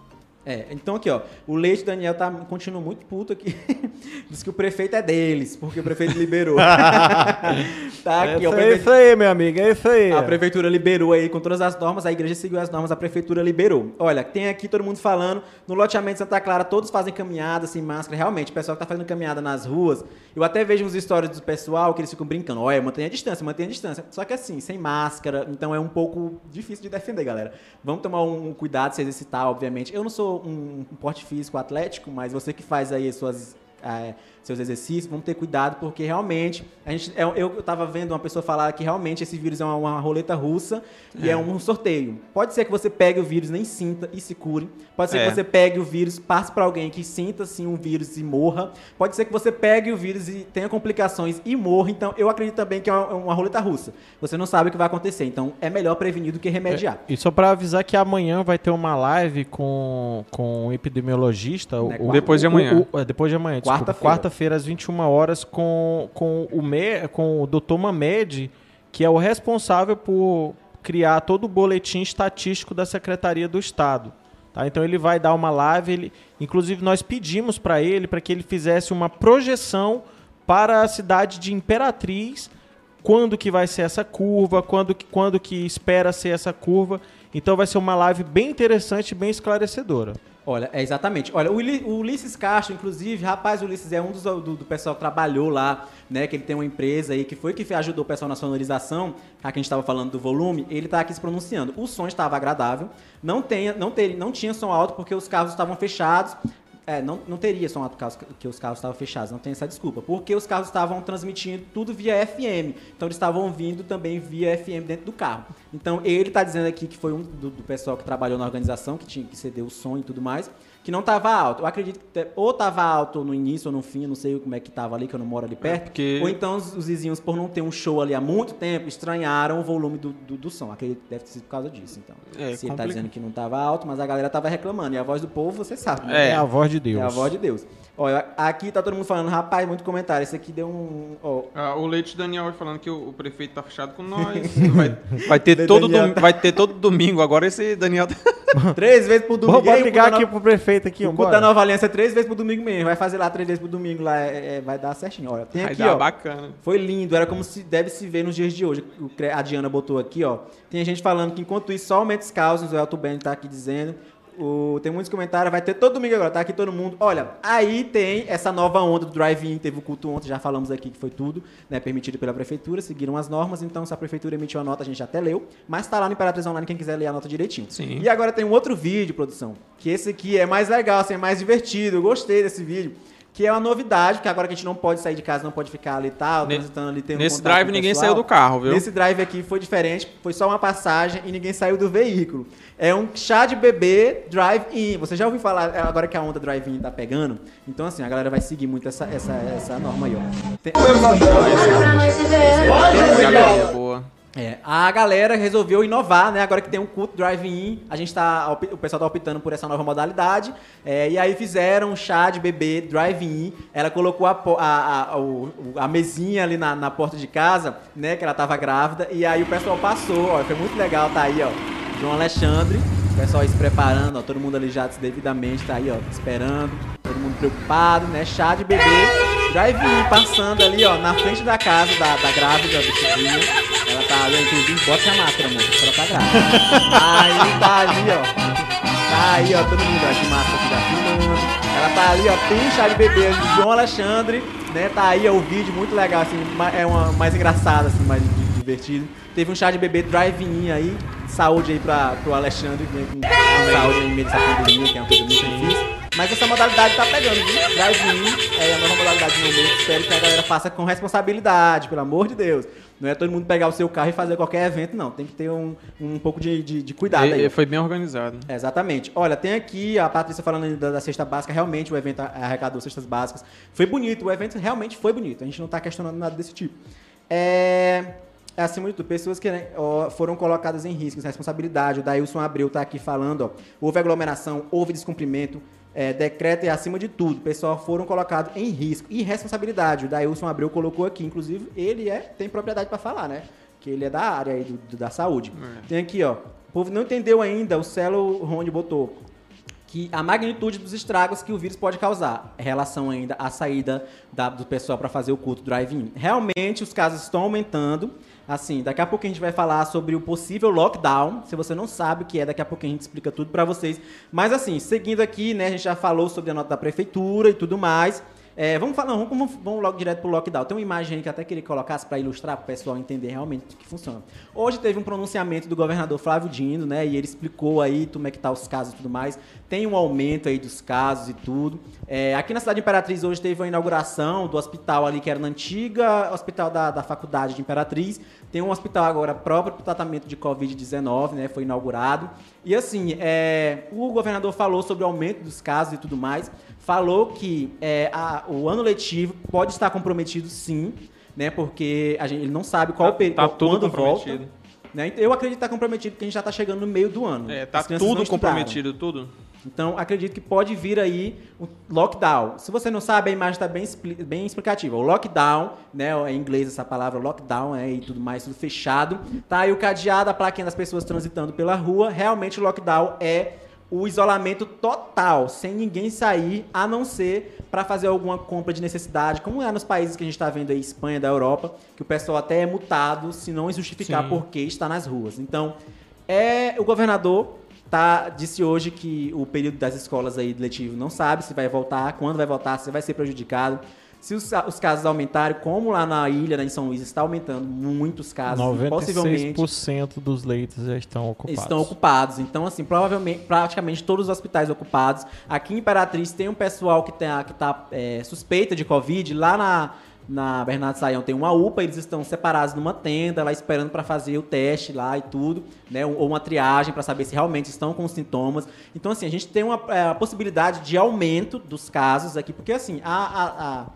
S4: É, então aqui, ó, o Leite Daniel tá, continua muito puto aqui. Diz que o prefeito é deles, porque o prefeito liberou. tá aqui,
S6: é
S4: ó, o
S6: isso, aí,
S4: prefeito-
S6: isso aí, meu amigo, é isso aí.
S4: a prefeitura liberou aí com todas as normas, a igreja seguiu as normas, a prefeitura liberou. Olha, tem aqui todo mundo falando, no loteamento de Santa Clara, todos fazem caminhada sem máscara. Realmente, o pessoal que tá fazendo caminhada nas ruas, eu até vejo uns stories do pessoal que eles ficam brincando, olha, mantenha a distância, mantenha a distância. Só que assim, sem máscara, então é um pouco difícil de defender, galera. Vamos tomar um cuidado, se exercitar, obviamente. Eu não sou um, um porte físico atlético, mas você que faz aí as suas é, seus exercícios, vamos ter cuidado, porque realmente, a gente, eu, eu tava vendo uma pessoa falar que realmente esse vírus é uma, uma roleta russa e é um sorteio. Pode ser que você pegue o vírus, nem sinta e se cure. Pode ser
S5: É.
S4: que você pegue o vírus, passe para alguém que sinta sim um vírus e morra. Pode ser que você pegue o vírus e tenha complicações e morra. Então, eu acredito também que é uma, uma roleta russa. Você não sabe o que vai acontecer. Então, é melhor prevenir do que remediar.
S6: E só pra avisar que amanhã vai ter uma live com, com um epidemiologista. o-
S4: Né,
S6: o-
S5: Depois de
S6: o-
S5: amanhã.
S6: o- é, depois de amanhã.
S4: Quarta-feira.
S6: Quarta-feira, às 21 horas, com, com, o Me, com o Dr. Mamed, que é o responsável por criar todo o boletim estatístico da Secretaria do Estado. Tá? Então ele vai dar uma live, ele, inclusive nós pedimos para ele para que ele fizesse uma projeção para a cidade de Imperatriz, quando que vai ser essa curva, quando, que- quando que espera ser essa curva. Então vai ser uma live bem interessante bem esclarecedora.
S4: Olha, é exatamente. Olha, o, Uli- o Ulisses Castro, inclusive, rapaz, o Ulisses é um dos do, do pessoal que trabalhou lá, né? Que ele tem uma empresa aí que foi que ajudou o pessoal na sonorização, já que a gente estava falando do volume, ele tá aqui se pronunciando. O som estava agradável, não, tenha, não, ter, não tinha som alto porque os carros estavam fechados. É, não, não teria som alto caso que os carros estavam fechados, não tem essa desculpa. Porque os carros estavam transmitindo tudo via FM. Então eles estavam ouvindo também via FM dentro do carro. Então ele está dizendo aqui que foi um do, do pessoal que trabalhou na organização, que tinha que ceder o som e tudo mais, que não estava alto. Eu acredito que ou estava alto no início ou no fim, eu não sei como é que estava ali, que eu não moro ali perto.
S5: porque-
S4: Ou então os, os vizinhos, por não ter um show ali há muito tempo, estranharam o volume do, do, do som. Acredito que deve ter sido por causa disso, então.
S5: É,
S4: Se ele tá
S5: complica-
S4: dizendo que não estava alto, mas a galera tava reclamando. E a voz do povo, você sabe. né?
S5: É.
S6: É, a voz de Deus.
S4: É a voz de Deus. Olha, aqui tá todo mundo falando, rapaz, muito comentário. Esse aqui deu um. ó,
S5: Ah, o Leite Daniel vai falando que o, o prefeito tá fechado com nós. Vai, vai ter
S4: De-
S5: todo dom-
S4: tá-
S5: vai ter todo domingo. Agora esse Daniel tá...
S4: três vezes pro domingo.
S6: Vamos
S4: o
S6: ligar aqui pro prefeito aqui,
S4: O culto da
S6: vambora.
S4: Nova Aliança é três vezes pro domingo mesmo. Vai fazer lá três vezes pro domingo lá. é- é- vai dar certinho. Olha, tem
S5: vai
S4: aqui,
S5: dar
S4: ó.
S5: bacana.
S4: Foi lindo, era como se deve se ver nos dias de hoje. A Diana botou aqui, ó. Tem gente falando que enquanto isso só aumenta os causas, o Elton Ben tá aqui dizendo. O- tem muitos comentários, vai ter todo domingo agora, tá aqui todo mundo. Olha, aí tem essa nova onda do drive-in, teve o culto ontem, já falamos aqui que foi tudo, né, permitido pela prefeitura, seguiram as normas, então se a prefeitura emitiu a nota, a gente até leu, mas tá lá no Imperatriz Online quem quiser ler a nota direitinho.
S5: Sim.
S4: E agora tem um outro vídeo, produção, que esse aqui é mais legal, assim, é mais divertido, eu gostei desse vídeo. Que é uma novidade, que agora que a gente não pode sair de casa, não pode ficar ali e tal, transitando ali, tendo
S5: Nesse drive ninguém
S4: pessoal.
S5: saiu do carro, viu?
S4: Nesse drive aqui foi diferente, foi só uma passagem e ninguém saiu do veículo. É um chá de bebê drive-in. Você já ouviu falar, é, agora que a onda drive-in tá pegando? Então, assim, a galera vai seguir muito essa, essa, essa norma aí, ó. Tem-
S5: Galerinha boa.
S4: É, a galera resolveu inovar, né? Agora que tem um culto drive-in, a gente tá, o pessoal tá optando por essa nova modalidade. É, e aí fizeram um chá de bebê drive-in. Ela colocou a, a, a, a mesinha ali na, na porta de casa, né? Que ela tava grávida. E aí o pessoal passou, ó. Foi muito legal, tá aí, ó. João Alexandre. O pessoal aí se preparando, ó. Todo mundo ali já devidamente, tá aí, ó. Esperando. Todo mundo preocupado, né? Chá de bebê. Drive-in passando ali, ó. Na frente da casa da, da grávida, do sobrinho. Ela tá ali, inclusive, bota a máscara, amor, ela tá grávida. aí tá ali, ó. Tá aí, ó, todo mundo ó, de máscara aqui já filmando. Ela tá ali, ó, tem chá de bebê de João Alexandre, né? Tá aí, ó, o vídeo muito legal, assim, é uma mais engraçado, assim, mais di- divertido. Teve um chá de bebê drive-in aí, saúde aí pra, pro Alexandre, né, com saúde aí no meio dessa pandemia, que é uma coisa muito difícil. Mas essa modalidade tá pegando, viu? Drive-in é a nova modalidade no momento. Espero que a galera faça com responsabilidade, pelo amor de Deus. Não é todo mundo pegar o seu carro e fazer qualquer evento, não. Tem que ter um, um pouco de, de, de cuidado aí.
S5: E- e foi bem organizado.
S4: Exatamente. Olha, tem aqui a Patrícia falando da, da cesta básica. Realmente o evento arrecadou cestas básicas. Foi bonito, o evento realmente foi bonito. A gente não está questionando nada desse tipo. É. Acima de tudo, pessoas que né, ó, foram colocadas em risco, responsabilidade. O Dailson Abreu está aqui falando, ó, houve aglomeração, houve descumprimento, é, decreto é acima de tudo. Pessoal foram colocados em risco. E responsabilidade, o Dailson Abreu colocou aqui, inclusive, ele é, tem propriedade para falar, né? Que ele é da área aí do- do- da saúde. Tem aqui, ó. O povo não entendeu ainda, o Celo Rony botou que a magnitude dos estragos que o vírus pode causar, em relação ainda à saída da- do pessoal para fazer o culto drive-in. Realmente os casos estão aumentando. Assim, daqui a pouco a gente vai falar sobre o possível lockdown. Se você não sabe o que é, daqui a pouco a gente explica tudo para vocês. Mas assim, seguindo aqui, né, a gente já falou sobre a nota da prefeitura e tudo mais. É, vamos falar, vamos, vamos logo direto pro lockdown. Tem uma imagem aí que eu até queria que colocasse para ilustrar para o pessoal entender realmente o que funciona. Hoje teve um pronunciamento do governador Flávio Dino, né? E ele explicou aí como é que tá os casos e tudo mais. Tem um aumento aí dos casos e tudo. É, aqui na cidade de Imperatriz hoje teve a inauguração do hospital ali que era na antiga hospital da, da faculdade de Imperatriz. Tem um hospital agora próprio para tratamento de Covid-19, né? Foi inaugurado. E assim, é, o governador falou sobre o aumento dos casos e tudo mais. Falou que é, a- o ano letivo pode estar comprometido sim, né? Porque a gente, ele não sabe qual
S5: Tá-
S4: período,
S5: tá
S4: quando volta. Né? Então, Eu acredito que está comprometido porque a gente já está chegando no meio do ano.
S5: É, tá tudo comprometido, tudo.
S4: Então, acredito que pode vir aí o lockdown. Se você não sabe, a imagem está bem, bem explicativa. O lockdown, né, em inglês essa palavra lockdown, é, e tudo mais, tudo fechado. Tá aí o cadeado, a plaquinha das pessoas transitando pela rua. Realmente, o lockdown é o isolamento total, sem ninguém sair, a não ser para fazer alguma compra de necessidade, como é nos países que a gente está vendo aí, Espanha, da Europa, que o pessoal até é mutado se não justificar
S5: Sim.
S4: por que está nas ruas. Então, é o governador tá, disse hoje que o período das escolas aí letivo não sabe se vai voltar, quando vai voltar, se vai ser prejudicado. Se os, os casos aumentarem, como lá na ilha, né, em São Luís, está aumentando muitos casos, possivelmente
S6: 96% dos leitos já estão ocupados.
S4: estão ocupados. Então, assim, provavelmente, praticamente todos os hospitais ocupados. Aqui em Imperatriz tem um pessoal que está que tá, é, suspeita de Covid. Lá na, na Bernardo Saião tem uma UPA, eles estão separados numa tenda, lá esperando para fazer o teste lá e tudo, né? Ou uma triagem para saber se realmente estão com sintomas. Então, assim, a gente tem uma é, possibilidade de aumento dos casos aqui, porque assim, a, a,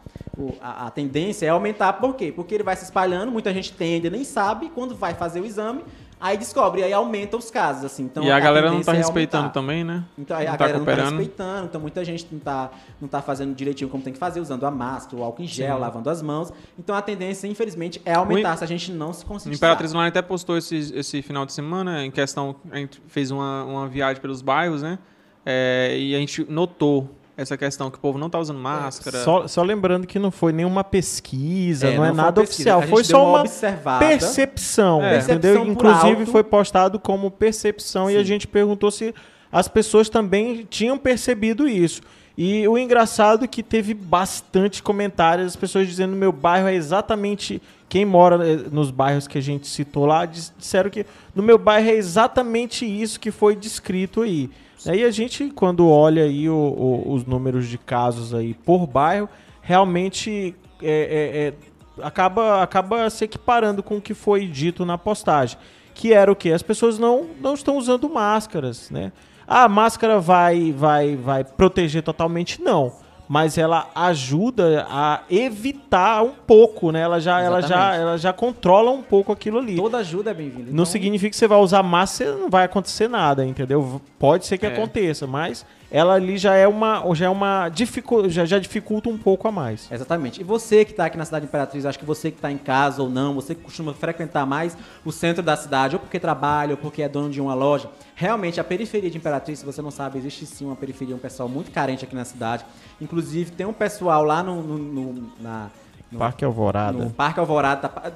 S4: a, a- tendência é aumentar, por quê? Porque ele vai se espalhando, muita gente tem ainda nem sabe, quando vai fazer o exame, aí descobre, aí aumenta os casos, assim. Então,
S5: e a, galera não tá
S4: é
S5: respeitando
S4: aumentar.
S5: também, né?
S4: Então aí
S5: não
S4: a
S5: tá
S4: galera não tá
S5: cooperando.
S4: respeitando, então muita gente não tá, não tá fazendo direitinho como tem que fazer, usando a máscara, o álcool em gel,
S5: Sim.
S4: lavando as mãos. Então a tendência, infelizmente, é aumentar se a gente não se
S5: O
S4: conscientizar.
S5: Imperatriz Online até postou esse, esse final de semana, em questão, a gente fez uma, uma viagem pelos bairros, né? É, e a gente notou essa questão que o povo não tá usando máscara.
S6: Só, só lembrando que não foi nenhuma pesquisa,
S4: É,
S6: não, é
S4: não foi
S6: nada
S4: pesquisa.
S6: oficial. Foi só
S4: uma
S6: uma
S4: observada.
S6: percepção,
S5: É.
S6: entendeu?
S4: Percepção
S6: Inclusive
S4: alto.
S6: foi postado como percepção e a
S4: Sim.
S6: gente perguntou se as pessoas também tinham percebido isso. E o engraçado é que teve bastante comentários, as pessoas dizendo meu bairro é exatamente quem mora eh, nos bairros que a gente citou lá, dis- disseram que no meu bairro é exatamente isso que foi descrito aí. Aí a gente, quando olha aí o- o- os números de casos aí por bairro, realmente é- é- é, acaba, acaba se equiparando com o que foi dito na postagem. Que era o quê? As pessoas não, não estão usando máscaras, né? Ah, a máscara vai, vai, vai proteger totalmente? Não. Mas ela ajuda a evitar um pouco, né? Ela já, ela já, ela já controla um pouco aquilo ali.
S4: Toda ajuda é bem-vinda.
S6: Não
S4: Então,
S6: significa que você vai usar máscara, não vai acontecer nada, entendeu? Pode ser que
S5: É.
S6: aconteça, mas ela ali já é uma, já é uma dificu já, já dificulta um pouco a mais.
S4: Exatamente. E você que está aqui na cidade de Imperatriz, acho que você que está em casa ou não, você que costuma frequentar mais o centro da cidade, ou porque trabalha, ou porque é dono de uma loja, realmente a periferia de Imperatriz, se você não sabe, existe sim uma periferia, um pessoal muito carente aqui na cidade. Inclusive, tem um pessoal lá no, no- no- na, no-
S6: Parque Alvorada.
S4: no Parque Alvorada, tá-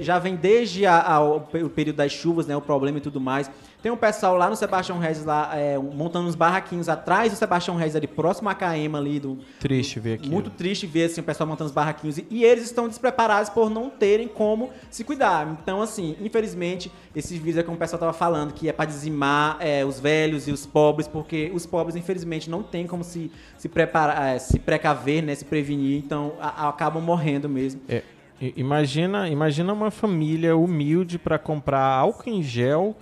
S4: já vem desde a- a- o período das chuvas, né, o problema e tudo mais. Tem um pessoal lá no Sebastião Regis, lá, é, montando uns barraquinhos atrás do Sebastião Regis, ali próximo à Caema ali, do,
S6: Triste ver aqui.
S4: muito triste ver assim, o pessoal montando os barraquinhos. E, e eles estão despreparados por não terem como se cuidar. Então, assim, infelizmente, esses vídeos é como o pessoal tava falando, que é para dizimar é, os velhos e os pobres, porque os pobres, infelizmente, não tem como se, se preparar, é, se precaver, né? Se prevenir, então a- a- acabam morrendo mesmo.
S6: É, imagina, imagina uma família humilde para comprar álcool em gel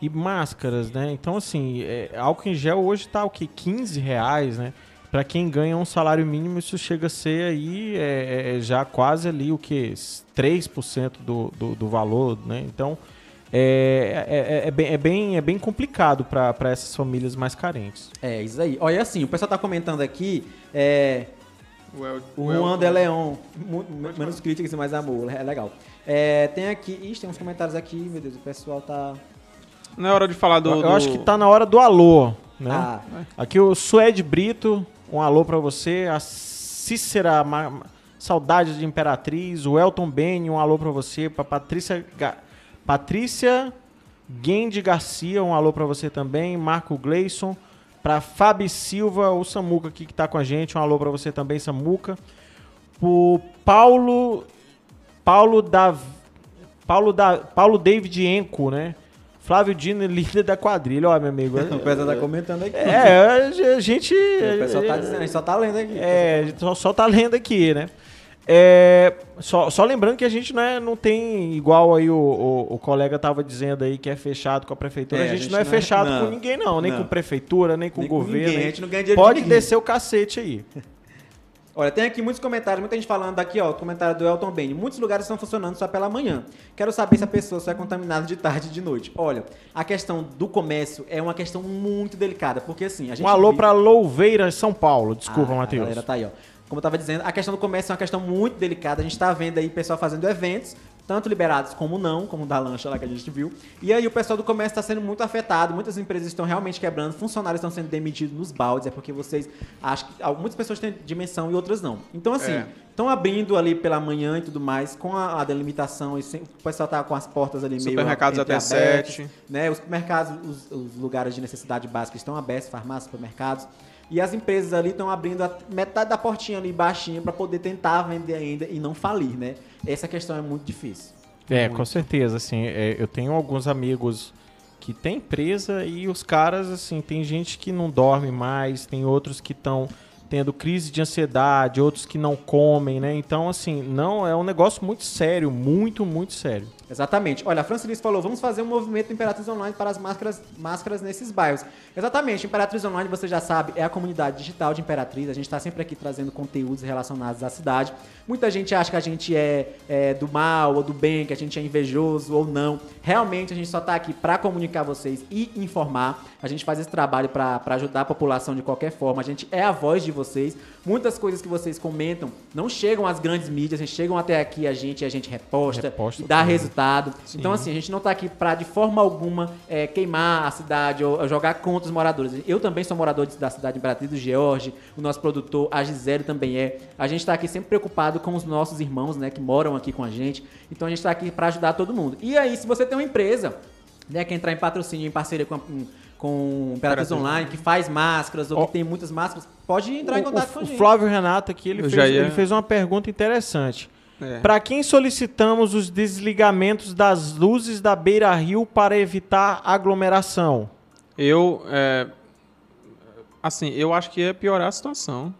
S6: e máscaras, né? Então, assim, é, álcool em gel hoje tá o que? 15 reais, né? Para quem ganha um salário mínimo, isso chega a ser aí é, é, já quase ali o que? 3% do, do, do valor, né? Então, é, é, é, é bem, é, bem, é bem complicado para essas famílias mais carentes.
S4: É, isso aí. Olha, assim, o pessoal tá comentando aqui, é,
S5: O, El-
S4: O
S5: El-
S4: Juan de Leon, menos críticas e mais amor, é legal. É, tem aqui, ixi, tem uns comentários aqui, meu Deus, o pessoal tá...
S5: Não é hora de falar do.
S6: eu
S5: do-
S6: acho que tá na hora do alô. né?
S4: Ah.
S6: Aqui o Suede Brito, um alô pra você. A Cícera, Ma- saudades de Imperatriz. O Elton Beni, um alô pra você. Pra Patrícia, Ga- Patrícia Guendi Garcia, um alô pra você também. Marco Gleison. Pra Fabi Silva, o Samuca aqui que tá com a gente, um alô pra você também, Samuca. Pro Paulo Paulo da Paulo da Paulo David Enco, né? Flávio Dino, líder da quadrilha, ó, meu amigo.
S4: O pessoal tá comentando aqui.
S6: É, a gente.
S4: O pessoal tá dizendo, a gente só tá lendo aqui.
S6: É, a gente só, só tá lendo aqui, né? É, só, só lembrando que a gente não, é, não tem, igual aí o, o, o colega tava dizendo aí, que é fechado com a prefeitura.
S4: É,
S6: a, gente não é fechado com ninguém, não. Nem
S4: Não.
S6: com prefeitura, nem com
S4: Nem com
S6: governo.
S4: ninguém,
S6: nem-
S4: a gente não ganha dinheiro de
S6: Pode
S4: ninguém.
S6: descer o cacete aí.
S4: Olha, tem aqui muitos comentários, muita gente falando aqui, ó, o comentário do Elton Bene. Muitos lugares estão funcionando só pela manhã. Quero saber se a pessoa só é contaminada de tarde e de noite. Olha, a questão do comércio é uma questão muito delicada, porque assim, a gente
S6: Um alô
S4: vive-
S6: pra Louveira, São Paulo. Desculpa,
S4: Ah, A
S6: Matheus.
S4: galera tá aí, ó. Como eu tava dizendo, a questão do comércio é uma questão muito delicada. A gente tá vendo aí pessoal fazendo eventos, tanto liberados como não, como o da lancha lá que a gente viu. E aí o pessoal do comércio está sendo muito afetado, muitas empresas estão realmente quebrando, funcionários estão sendo demitidos nos baldes, é porque vocês acham que muitas pessoas têm dimensão e outras não. Então assim,
S5: É.
S4: estão abrindo ali pela manhã e tudo mais, com a, a delimitação, e sem- o pessoal tá com as portas ali meio
S5: Supermercados até
S4: entreabertas,
S5: sete.
S4: né? Os mercados, os, os lugares de necessidade básica estão abertos, farmácias, supermercados. E as empresas ali estão abrindo a metade da portinha ali baixinha para poder tentar vender ainda e não falir, né? Essa questão é muito difícil.
S6: É, com certeza, assim, é, eu tenho alguns amigos que têm empresa e os caras, assim, tem gente que não dorme mais, tem outros que estão tendo crise de ansiedade, outros que não comem, né? Então, assim, não, é um negócio muito sério, muito, muito sério.
S4: Exatamente. Olha, a Francilis falou, vamos fazer um movimento Imperatriz Online para as máscaras, máscaras nesses bairros. Exatamente, Imperatriz Online, você já sabe, é a comunidade digital de Imperatriz. A gente está sempre aqui trazendo conteúdos relacionados à cidade. Muita gente acha que a gente é, é do mal ou do bem, que a gente é invejoso ou não. Realmente, a gente só está aqui para comunicar vocês e informar. A gente faz esse trabalho para ajudar a população de qualquer forma. A gente é a voz de vocês. Muitas coisas que vocês comentam não chegam às grandes mídias, chegam até aqui a gente e a gente reposta,
S6: Reposta
S4: e dá
S6: tudo.
S4: Resultado resultado. Então, assim, a gente não tá aqui pra, de forma alguma, é, queimar a cidade ou, ou jogar contra os moradores. Eu também sou morador de- da cidade de Imperatriz do George, o nosso produtor, a Gisele também é. A gente tá aqui sempre preocupado com os nossos irmãos, né, que moram aqui com a gente. Então, a gente tá aqui pra ajudar todo mundo. E aí, se você tem uma empresa, né, que entrar em patrocínio, em parceria com a, com Imperatriz Online, que faz máscaras ou
S6: Ó.
S4: que tem muitas máscaras, pode entrar em
S6: O-
S4: contato
S6: o,
S4: com a
S6: o
S4: gente.
S6: Flávio Renato aqui, ele fez,
S5: ia-
S6: ele fez uma pergunta interessante.
S5: É.
S6: Para quem solicitamos os desligamentos das luzes da Beira Rio para evitar aglomeração?
S5: Eu, é, assim, eu acho que ia piorar a situação.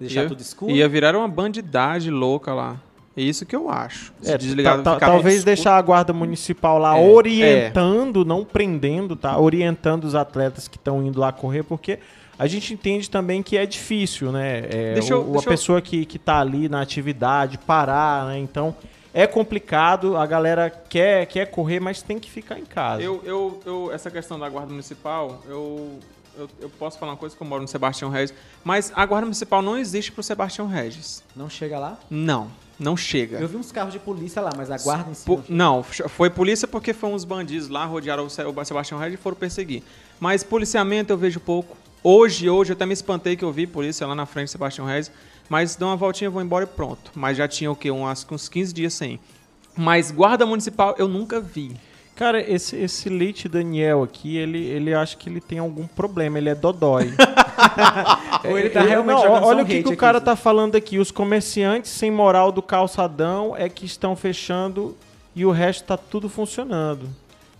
S4: Deixar
S5: ia,
S4: tudo escuro.
S5: Ia virar uma bandidade louca lá. É isso que eu acho.
S6: É,
S5: desligar,
S6: ta- ta-
S5: ficar tudo
S6: talvez
S5: escuro.
S6: deixar a guarda municipal lá
S5: É,
S6: orientando, não prendendo, tá? Orientando os atletas que estão indo lá correr, porque a gente entende também que é difícil, né? É,
S5: Deixa eu-
S6: o-
S5: deixa
S6: a
S5: eu-
S6: pessoa que, que tá ali na atividade, parar, né? Então é complicado, a galera quer, quer correr, mas tem que ficar em casa.
S5: Eu, eu, eu, essa questão da guarda municipal, eu, eu, eu posso falar uma coisa que eu moro no Sebastião Regis, mas a guarda municipal não existe pro Sebastião Regis.
S4: Não chega lá?
S5: Não, não chega.
S4: Eu vi uns carros de polícia lá, mas a guarda em si
S5: Po-
S4: não
S5: não, foi polícia porque foi uns bandidos lá, rodearam o Sebastião Regis e foram perseguir. Mas policiamento eu vejo pouco. Hoje, hoje, eu até me espantei que eu vi polícia lá na frente Sebastião Regis, mas dou uma voltinha, vou embora e pronto. Mas já tinha o quê? Um, acho que uns 15 dias sem. Mas guarda municipal eu nunca vi.
S6: Cara, esse, esse Leite Daniel aqui, ele, ele acha que ele tem algum problema, ele é dodói.
S4: Ou ele tá
S6: Ele-
S4: realmente
S6: não,
S4: jogando
S6: olha o que, que o
S4: aqui,
S6: cara
S4: assim.
S6: tá falando aqui. Os comerciantes sem moral do calçadão é que estão fechando e o resto tá tudo funcionando.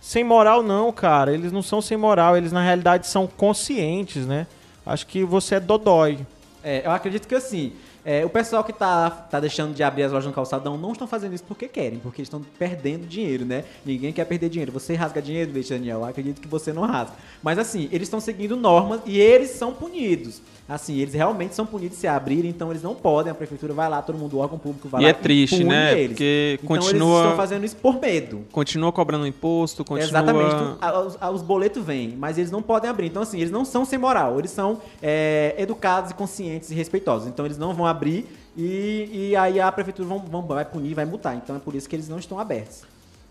S6: Sem moral não, cara. Eles não são sem moral, eles na realidade são conscientes, né? Acho que você é dodói.
S4: É, eu acredito que assim, é, o pessoal que tá, tá deixando de abrir as lojas no calçadão não estão fazendo isso porque querem, porque estão perdendo dinheiro, né? Ninguém quer perder dinheiro. Você rasga dinheiro, Leite Daniel? Eu acredito que você não rasga. Mas assim, eles estão seguindo normas e eles são punidos. Assim, eles realmente são punidos se abrirem, então eles não podem. A prefeitura vai lá, todo mundo, o órgão público vai
S5: E
S4: lá.
S5: é triste,
S4: pune
S5: né?
S4: Eles.
S5: Porque
S4: então eles
S5: continua-
S4: estão fazendo isso por medo.
S5: Continua cobrando imposto, continua...
S4: Exatamente. tu- a- os, a- os boletos vêm, mas eles não podem abrir. Então, assim, eles não são sem moral. Eles são é, educados e conscientes e respeitosos. Então, eles não vão abrir e, e aí a prefeitura vão, vão- vai punir, vai multar. Então, é por isso que eles não estão abertos.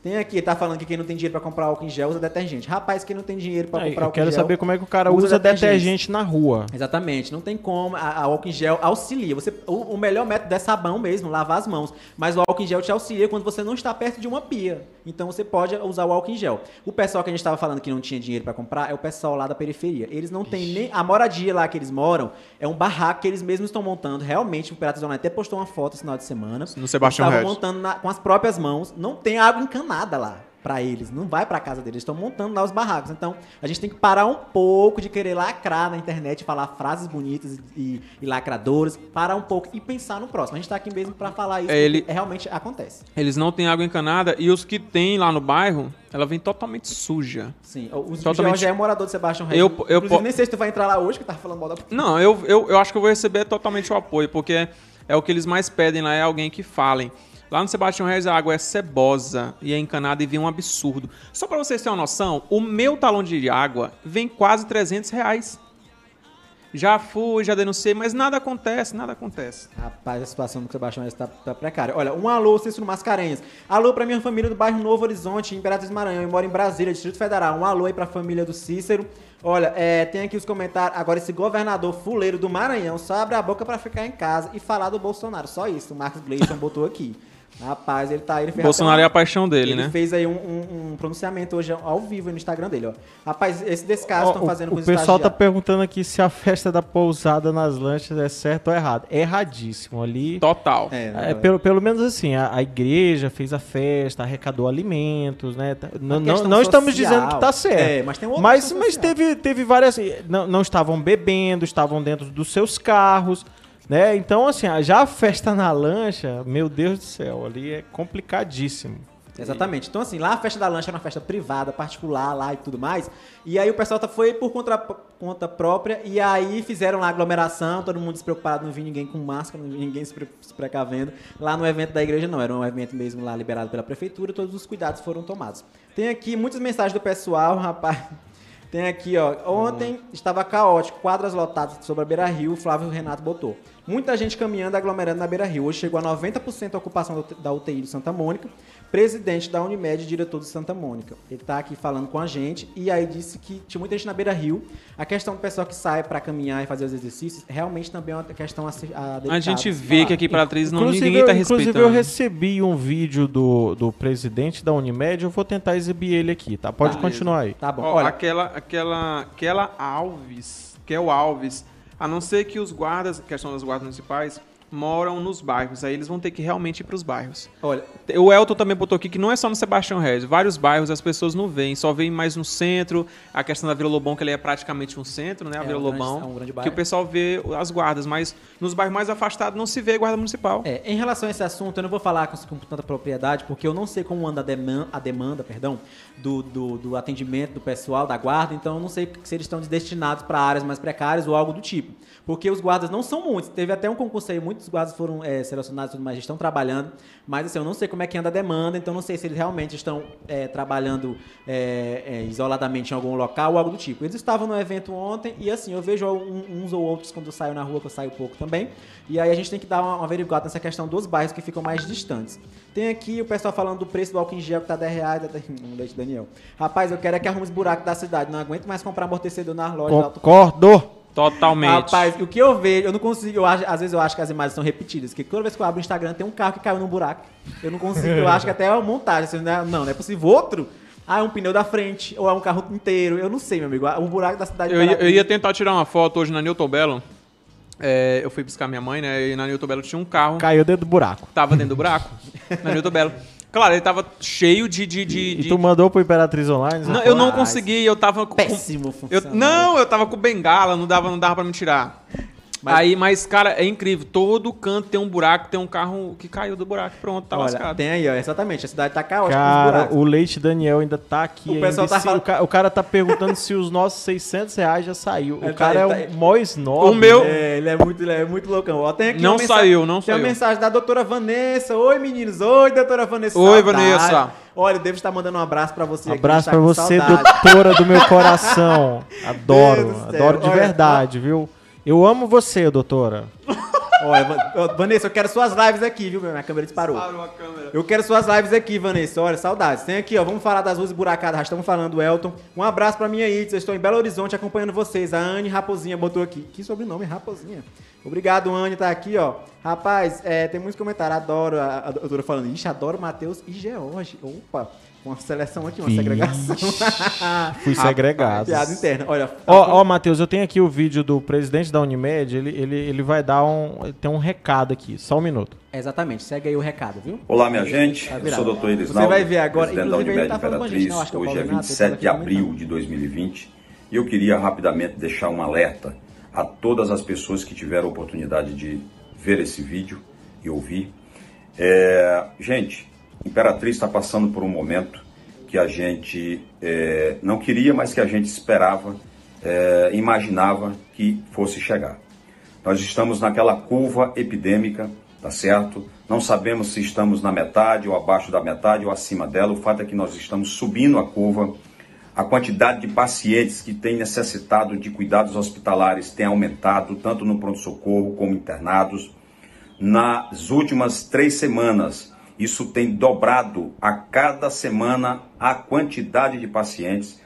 S4: Tem aqui, tá falando que quem não tem dinheiro pra comprar álcool em gel usa detergente. Rapaz, quem não tem dinheiro pra
S6: Aí,
S4: comprar
S6: eu
S4: álcool
S6: quero
S4: em gel...
S6: saber como é que o cara
S4: usa
S6: usa,
S4: detergente.
S6: detergente na rua.
S4: Exatamente, não tem como. A, a álcool em gel auxilia. Você, o, o melhor método é sabão mesmo, lavar as mãos. Mas o álcool em gel te auxilia quando você não está perto de uma pia. Então você pode usar o álcool em gel. O pessoal que a gente estava falando que não tinha dinheiro para comprar é o pessoal lá da periferia. Eles não têm nem. A moradia lá que eles moram é um barraco que eles mesmos estão montando. Realmente, o Piratas Online até postou uma foto esse final de semana.
S5: No Sebastião
S4: estavam montando na- com as próprias mãos. Não tem água encanada lá. Pra eles, não vai pra casa deles, eles estão montando lá os barracos. Então, a gente tem que parar um pouco de querer lacrar na internet, falar frases bonitas e, e lacradoras, parar um pouco e pensar no próximo. A gente tá aqui mesmo pra falar isso,
S5: É, ele-
S4: porque realmente acontece.
S5: Eles não têm água encanada e os que tem lá no bairro, ela vem totalmente suja.
S4: Sim, o,
S5: Totalmente-
S4: Totalmente... é morador de Sebastião
S5: Eu-
S4: Regis.
S5: eu
S4: Inclusive,
S5: po-
S4: nem sei se tu vai entrar lá hoje, que tá falando mal da...
S5: Não, eu, eu, eu acho que eu vou receber totalmente o apoio, porque é o que eles mais pedem lá, é alguém que falem. Lá no Sebastião Reis a água é cebosa e é encanada e vem um absurdo. Só pra vocês terem uma noção, o meu talão de água vem quase 300 reais. Já fui, já denunciei, mas nada acontece, nada acontece.
S4: Rapaz, a situação do Sebastião Regis tá, precária. Olha, um alô, Cícero Mascarenhas. Alô pra minha família do bairro Novo Horizonte, Imperatriz Maranhão. Eu moro em Brasília, Distrito Federal. Um alô aí pra família do Cícero. Olha, é, tem aqui os comentários. Agora, esse governador fuleiro do Maranhão só abre a boca pra ficar em casa e falar do Bolsonaro. Só isso. O Marcos Gleison botou aqui. Rapaz, ele tá aí. Ele fez
S5: Bolsonaro
S4: até
S5: é a paixão dele,
S4: ele
S5: né?
S4: fez aí um, um- um pronunciamento hoje ao vivo no Instagram dele, ó. Rapaz, esse descaso estão
S6: o-
S4: fazendo
S6: o
S4: com os
S6: pessoal tá perguntando aqui se a festa da pousada nas lanchas é certo ou errado. É erradíssimo ali.
S5: Total.
S4: É,
S6: É, pelo, pelo menos assim, a, a igreja fez a festa, arrecadou alimentos, né? Tá- Não, não, não estamos dizendo que tá certo.
S4: É, mas tem outra
S6: mas, mas
S4: social.
S6: teve, teve várias. Não, não estavam bebendo, estavam dentro dos seus carros, né? Então, assim, já a festa na lancha, meu Deus do céu, ali é complicadíssimo.
S4: Exatamente. Então, assim, lá a festa da lancha era uma festa privada, particular lá e tudo mais. E aí o pessoal tá, foi por conta, conta própria. E aí fizeram lá aglomeração, todo mundo despreocupado, não vi ninguém com máscara, não vi ninguém se, se precavendo. Lá no evento da igreja não, era um evento mesmo lá liberado pela prefeitura, todos os cuidados foram tomados. Tem aqui muitas mensagens do pessoal, rapaz. Tem aqui, ó. Ontem estava caótico, quadras lotadas sobre a Beira Rio, Flávio Renato botou. Muita gente caminhando aglomerando na Beira Rio. Hoje chegou a 90% a ocupação da- da UTI de Santa Mônica. Presidente da Unimed e diretor de Santa Mônica. Ele tá aqui falando com a gente e aí disse que tinha muita gente na Beira Rio. A questão do pessoal que sai para caminhar e fazer os exercícios realmente também é uma questão a, a
S5: gente vê
S4: falar.
S5: que aqui pra atriz não,
S6: Inclusive,
S5: ninguém tá
S6: eu, inclusive,
S5: respeitando.
S6: eu recebi um vídeo do, do presidente da Unimed, eu vou tentar exibir ele aqui, tá? Pode
S5: Beleza.
S6: continuar aí.
S4: Tá bom.
S5: Ó,
S4: Olha,
S5: aquela, aquela, aquela Alves, que é o Alves, a não ser que os guardas, questão das guardas municipais, moram nos bairros. Aí eles vão ter que realmente ir pros bairros.
S4: olha,
S5: O Elton também botou aqui que não é só no Sebastião Regis. Vários bairros as pessoas não veem, só veem mais no centro. A questão da Vila Lobão, que ele é praticamente um centro, né? A
S4: É,
S5: Vila
S4: um grande-
S5: Lobão.
S4: é um grande
S5: que
S4: bairro.
S5: o pessoal vê as guardas, mas nos bairros mais afastados não se vê guarda municipal.
S4: É, em relação a esse assunto, eu não vou falar com, com tanta propriedade, porque eu não sei como anda a demanda, a demanda perdão, do, do, do atendimento do pessoal, da guarda, então eu não sei se eles estão destinados para áreas mais precárias ou algo do tipo. Porque os guardas não são muitos. Teve até um concurso aí, muitos guardas foram é, selecionados e tudo mais, estão trabalhando, mas assim, eu não sei como é que anda a demanda, então não sei se eles realmente estão é, trabalhando é, isoladamente em algum local ou algo do tipo. Eles estavam no evento ontem e assim, eu vejo um- uns ou outros quando eu saio na rua, que eu saio pouco também, e aí a gente tem que dar uma, uma averiguada nessa questão dos bairros que ficam mais distantes. Tem aqui o pessoal falando do preço do álcool em gel que tá 10 reais, até- um leite Daniel. Rapaz, eu quero é que arrume os buracos da cidade, não aguento mais comprar amortecedor nas lojas.
S6: Concordo!
S5: Totalmente.
S4: Rapaz, o que eu vejo, eu não consigo, eu acho, às vezes eu acho que as imagens são repetidas, porque toda vez que eu abro o Instagram tem um carro que caiu num buraco. Eu não consigo, eu acho que até é uma montagem, assim, né? não, não é possível. Outro, ah, é um pneu da frente, ou é um carro inteiro, eu não sei, meu amigo, o buraco da cidade...
S5: Eu ia, eu ia tentar tirar uma foto hoje na Newton Belo. É, eu fui buscar minha mãe, né? E na Newton Belo tinha um carro.
S6: Caiu dentro do buraco.
S5: Tava dentro do buraco. na Newton Belo. Claro, ele tava cheio de. de, de,
S6: E
S5: de-
S6: tu mandou pro Imperatriz Online?
S5: Não, eu não
S4: Rapaz,
S5: consegui, eu tava com.
S4: Péssimo
S5: eu,
S4: funcionário.
S5: Não, eu tava com bengala, não dava, não dava pra me tirar.
S4: Mas-
S5: Aí, mas, cara, é incrível. Todo canto tem um buraco, tem um carro que caiu do buraco. Pronto, tá
S4: Olha,
S5: lascado.
S4: tem aí, ó, exatamente, a cidade tá caótica
S6: Cara,
S4: buracos.
S6: o Leite Daniel ainda tá aqui.
S4: O
S6: ainda.
S4: pessoal tá
S6: se-
S4: falando-
S6: o, ca- o cara tá perguntando se os nossos 600 reais já saiu.
S4: Ele
S6: O
S4: tá-
S6: cara
S4: ele
S6: é
S4: tá-
S6: o mó snob.
S5: O meu-
S4: É, ele é muito, ele é muito loucão. Ó, tem aqui
S5: Não saiu, não
S4: tem
S5: saiu.
S4: uma mensagem da doutora Vanessa. Oi, meninos. Oi, doutora Vanessa.
S5: Oi,
S4: Saudade.
S5: Vanessa.
S4: Olha, eu devo estar mandando um abraço pra você.
S6: Abraço
S4: tá com
S6: você,
S4: saudade.
S6: doutora do meu coração. Adoro, adoro de
S4: Olha,
S6: verdade, viu? Eu amo você, doutora.
S4: Olha, Va- Vanessa, eu quero suas lives aqui, viu? Minha câmera disparou. Eu quero suas lives aqui, Vanessa. Olha, saudades. Tem aqui, ó. Vamos falar das ruas buracadas. Já estamos falando do Elton. Um abraço pra minha Itz. Eu estou em Belo Horizonte acompanhando vocês. A Anne Raposinha botou aqui. Que sobrenome, Raposinha. Obrigado, Anne, tá aqui, ó. Rapaz, é, tem muitos comentários. Adoro a, a doutora falando. Ixi, adoro Matheus e George. Opa, uma seleção aqui, uma
S6: Vixe.
S4: segregação.
S6: Fui segregado.
S4: Piada interna. Olha,
S6: Ó, ó, Matheus, eu tenho aqui o vídeo do presidente da Unimed, ele, ele, ele vai dar um. ele Tem um recado aqui, só um minuto.
S4: Exatamente, segue aí o recado, viu?
S7: Olá, minha gente.
S4: Tá
S7: Eu sou o Dr.
S4: Você
S7: Elisnaldo,
S4: vai ver agora,
S7: presidente da
S4: inclusive, ele
S7: Unimed
S4: tá
S7: Imperatriz.
S4: não,
S7: Hoje é
S4: Paulo Renato,
S7: 27
S4: ele
S7: de
S4: tá aqui
S7: abril de 2020 e eu queria rapidamente deixar um alerta a todas as pessoas que tiveram a oportunidade de ver esse vídeo e ouvir. É, gente, Imperatriz está passando por um momento que a gente é, não queria, mas que a gente esperava, é, imaginava que fosse chegar. Nós estamos naquela curva epidêmica, tá certo? Não sabemos se estamos na metade ou abaixo da metade ou acima dela. O fato é que nós estamos subindo a curva. A quantidade de pacientes que têm necessitado de cuidados hospitalares tem aumentado, tanto no pronto-socorro como internados. Nas últimas três semanas, isso tem dobrado a cada semana a quantidade de pacientes.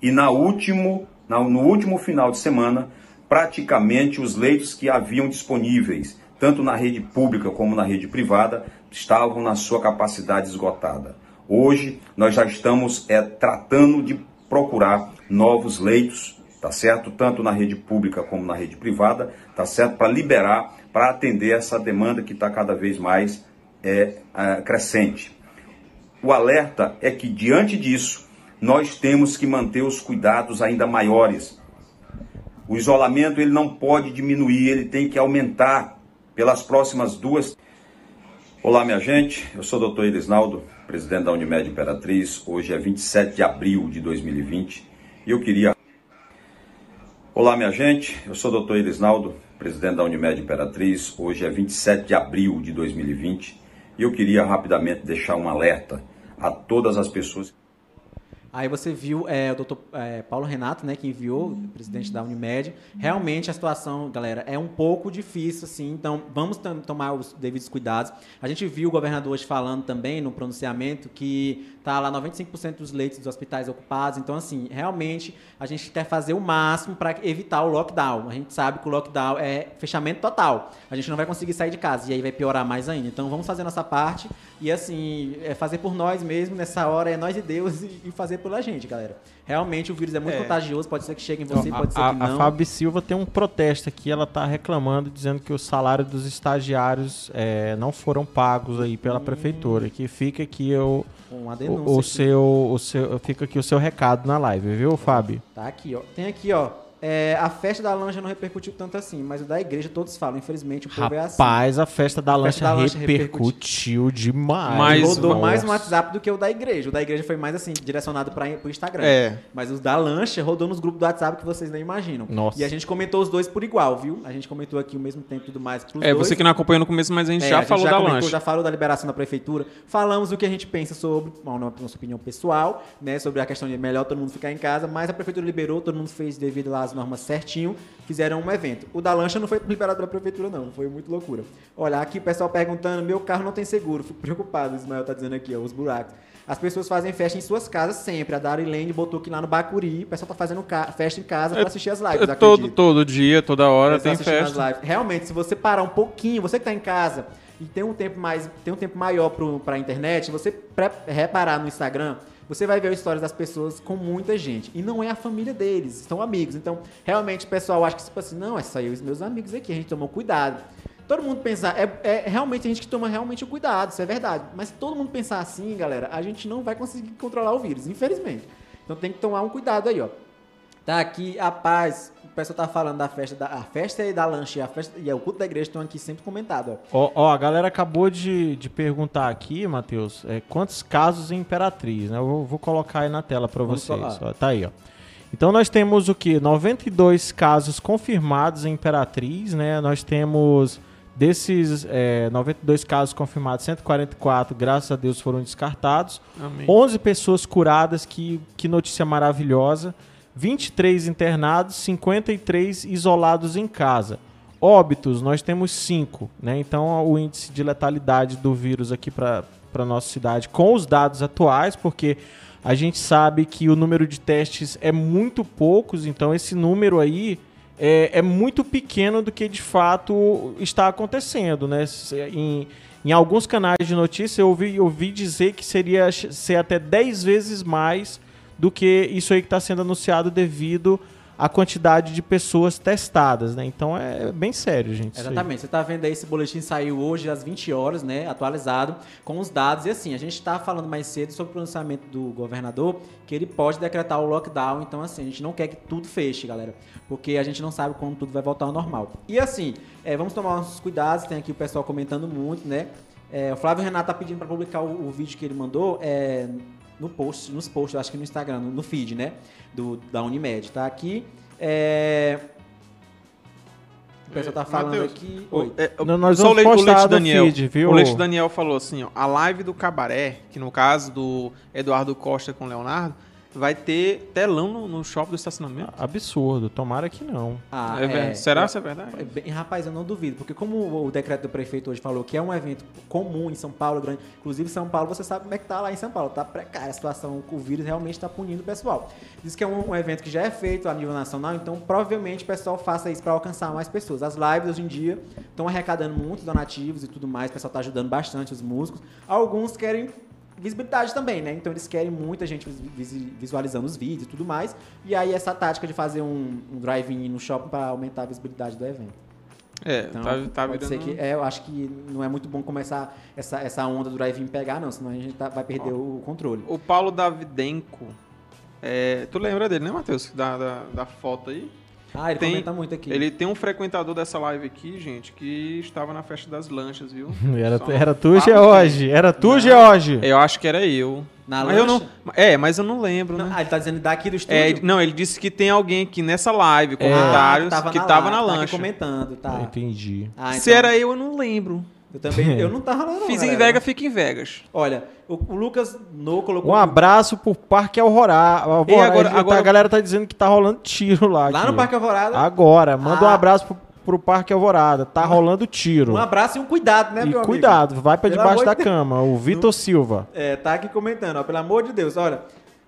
S7: E na último, no último final de semana, praticamente os leitos que haviam disponíveis, tanto na rede pública como na rede privada, estavam na sua capacidade esgotada. Hoje nós já estamos é, tratando de procurar novos leitos, tá certo? Tanto na rede pública como na rede privada, tá certo? Para liberar, para atender essa demanda que está cada vez mais é, crescente. O alerta é que diante disso nós temos que manter os cuidados ainda maiores. O isolamento ele não pode diminuir, ele tem que aumentar pelas próximas duas. Olá, minha gente. Eu sou o Dr. Elisnaldo, presidente da Unimed Imperatriz. Hoje é 27 de abril de 2020 e eu queria. Olá, minha gente. Eu sou o Dr. Elisnaldo, presidente da Unimed Imperatriz. Hoje é 27 de abril de 2020 eu queria rapidamente deixar um alerta a todas as pessoas.
S4: Aí você viu é, o doutor é, Paulo Renato, né, que enviou, o presidente da Unimed. Realmente a situação, galera, é um pouco difícil, assim, então vamos tomar os devidos cuidados. A gente viu o governador hoje falando também no pronunciamento que tá lá 95% dos leitos dos hospitais ocupados. Então, assim, realmente a gente quer fazer o máximo para evitar o lockdown. A gente sabe que o lockdown é fechamento total. A gente não vai conseguir sair de casa e aí vai piorar mais ainda. Então, vamos fazer nossa parte e, assim, é fazer por nós mesmo nessa hora, é nós e Deus e, e fazer pela gente, galera. Realmente o vírus é muito
S5: É.
S4: contagioso, pode ser que chegue em você, pode ser
S6: a,
S4: que
S6: a
S4: não.
S6: Fábio Silva tem um protesto aqui, ela tá reclamando, dizendo que o salário dos estagiários é, não foram pagos aí pela prefeitura. Que fica aqui o, o, seu, o seu. Fica aqui o seu recado na live, viu, Fábio?
S4: Tá aqui, ó. Tem aqui, ó. É, a festa da lancha não repercutiu tanto assim, mas o da igreja todos falam. Infelizmente, o povo é assim.
S6: Rapaz, a festa da
S4: A
S6: lancha
S4: festa da lancha
S6: repercutiu demais.
S5: Mas-
S4: rodou
S5: Nossa.
S4: mais no WhatsApp do que o da igreja. O da igreja foi mais assim, direcionado para o Instagram.
S5: É.
S4: Mas os da lancha rodou nos grupos do WhatsApp que vocês nem imaginam.
S6: Nossa.
S4: E a gente comentou os dois por igual, viu? A gente comentou aqui o mesmo tempo e tudo mais. pros
S5: É,
S4: dois.
S5: você que não acompanhou no começo, mas a gente
S4: É,
S5: já
S4: a gente
S5: falou da
S4: comentou,
S5: lancha.
S4: Já falou da liberação da prefeitura. Falamos o que a gente pensa sobre, bom, na nossa opinião pessoal, né? Sobre a questão de melhor todo mundo ficar em casa, mas a prefeitura liberou, todo mundo fez devido lá às normas certinho, fizeram um evento. O da lancha não foi liberado pela prefeitura, não. Foi muito loucura. Olha, aqui o pessoal perguntando: meu carro não tem seguro. Fico preocupado, o Ismael tá dizendo aqui, ó, os buracos. As pessoas fazem festa em suas casas sempre. A Dari Lane botou aqui lá no Bacuri. O pessoal tá fazendo festa em casa pra assistir as lives.
S5: É todo, todo dia, toda hora tem
S4: as
S5: festa.
S4: Realmente, se você parar um pouquinho, você que tá em casa e tem um tempo mais, tem um tempo maior pro, pra internet, você reparar no Instagram, você vai ver histórias das pessoas com muita gente. E não é a família deles, são amigos. Então, realmente, o pessoal acha que, tipo assim, não, é só eu e os meus amigos aqui, a gente tomou cuidado. Todo mundo pensar, é, é realmente a gente que toma realmente o cuidado, isso é verdade. Mas se todo mundo pensar assim, galera, a gente não vai conseguir controlar o vírus, infelizmente. Então tem que tomar um cuidado aí, ó. Tá aqui a paz. O pessoal tá falando da festa da a festa e da lanche e a festa e o culto da igreja estão aqui sempre comentado, ó.
S6: Ó, ó, a galera acabou de, de perguntar aqui, Matheus, é, quantos casos em Imperatriz, né? Eu vou, vou colocar aí na tela para vocês. ó, tá aí, ó. Então nós temos o que? 92 casos confirmados em Imperatriz, né? Nós temos desses é, 92 casos confirmados, 144, graças a Deus, foram descartados.
S5: Amém.
S6: 11 pessoas curadas, que, que notícia maravilhosa. 23 internados, 53 isolados em casa. óbitos, nós temos cinco, né? Então o índice de letalidade do vírus aqui para para nossa cidade com os dados atuais, porque a gente sabe que o número de testes é muito poucos, então esse número aí é, é muito pequeno do que de fato está acontecendo, né? Em, em alguns canais de notícia eu ouvi, eu ouvi dizer que seria ser até 10 vezes mais do que isso aí que está sendo anunciado devido a quantidade de pessoas testadas, né? Então é bem sério, gente.
S4: Exatamente. Você está vendo aí esse boletim saiu hoje às 20 horas, né? Atualizado com os dados. E assim, a gente está falando mais cedo sobre o pronunciamento do governador, que ele pode decretar o lockdown. Então, assim, a gente não quer que tudo feche, galera. Porque a gente não sabe quando tudo vai voltar ao normal. E assim, é, vamos tomar uns cuidados. Tem aqui o pessoal comentando muito, né? É, o Flávio Renato tá pedindo para publicar o, o, vídeo que ele mandou é, no post, nos posts, acho que no Instagram, no, no feed, né? Do, da Unimed, tá aqui. É... O pessoal tá falando
S5: Mateus,
S4: aqui.
S5: o-
S4: Oi.
S5: é, o-
S6: nós
S5: só o
S6: vamos
S5: Leite, o
S6: postar
S5: Leite
S6: no
S5: Daniel.
S6: feed, viu?
S5: O Leite Daniel falou assim, ó, a live do Cabaré, que no caso do Eduardo Costa com o Leonardo, vai ter telão no, no shopping do estacionamento.
S6: Absurdo, tomara que não.
S4: Ah,
S5: É ver- Será que é verdade?
S4: É bem- rapaz, eu não duvido, porque como o decreto do prefeito hoje falou que é um evento comum em São Paulo, grande, inclusive São Paulo, você sabe como é que tá lá em São Paulo, tá precária a situação, o vírus realmente está punindo o pessoal. Diz que é um, um evento que já é feito a nível nacional, então provavelmente o pessoal faça isso para alcançar mais pessoas. As lives hoje em dia estão arrecadando muitos donativos e tudo mais, o pessoal tá ajudando bastante os músicos. Alguns querem visibilidade também, né? Então eles querem muita gente vis- visualizando os vídeos e tudo mais. E aí essa tática de fazer um, um drive-in no shopping para aumentar a visibilidade do evento.
S5: É,
S4: Então,
S5: tá, tá
S4: pode
S5: virando...
S4: que, é, eu acho que não é muito bom começar essa, essa onda do drive-in pegar, não, senão a gente tá- vai perder o controle.
S5: O Paulo Davidenko, é, tu lembra dele, né, Matheus? Da, da, da foto aí?
S4: Ah, ele
S5: Tem-
S4: comenta muito aqui.
S5: Ele tem um frequentador dessa live aqui, gente, que estava na festa das lanchas, viu?
S6: Era,
S5: Só
S6: era tu, George. Era tu,
S4: Não.
S6: George.
S5: Eu acho que era eu.
S4: Na
S5: mas eu não,
S4: lancha?
S5: é, mas eu não lembro,
S4: Não,
S5: né?
S4: ah, ele tá dizendo daqui do
S5: É,
S4: estúdio?
S5: ele- não, ele disse que tem alguém aqui nessa live,
S4: Ah,
S5: comentários, que tava na,
S4: live, tá aqui
S5: lancha.
S4: comentando, tá.
S6: Ah, Entendi.
S4: Ah,
S5: Se
S4: então,
S5: era eu, eu não lembro.
S4: Eu também, eu não tava lá não,
S5: Fiz em
S4: galera.
S5: Vegas, fica em Vegas.
S4: Olha, o, o Lucas No colocou...
S6: Um abraço pro Parque Alvorada.
S5: E agora- agora-
S6: A galera tá dizendo que tá rolando tiro lá.
S4: Lá
S6: aqui.
S4: no Parque Alvorada.
S6: Agora, manda um
S4: Ah.
S6: abraço pro, pro Parque Alvorada. Tá rolando tiro.
S4: Um abraço e um cuidado, né,
S6: E
S4: meu amigo?
S6: cuidado, vai pra
S4: Pelo
S6: debaixo da
S4: de
S6: cama. O Vitor Silva.
S4: É, tá aqui comentando, ó, pelo amor de Deus, olha.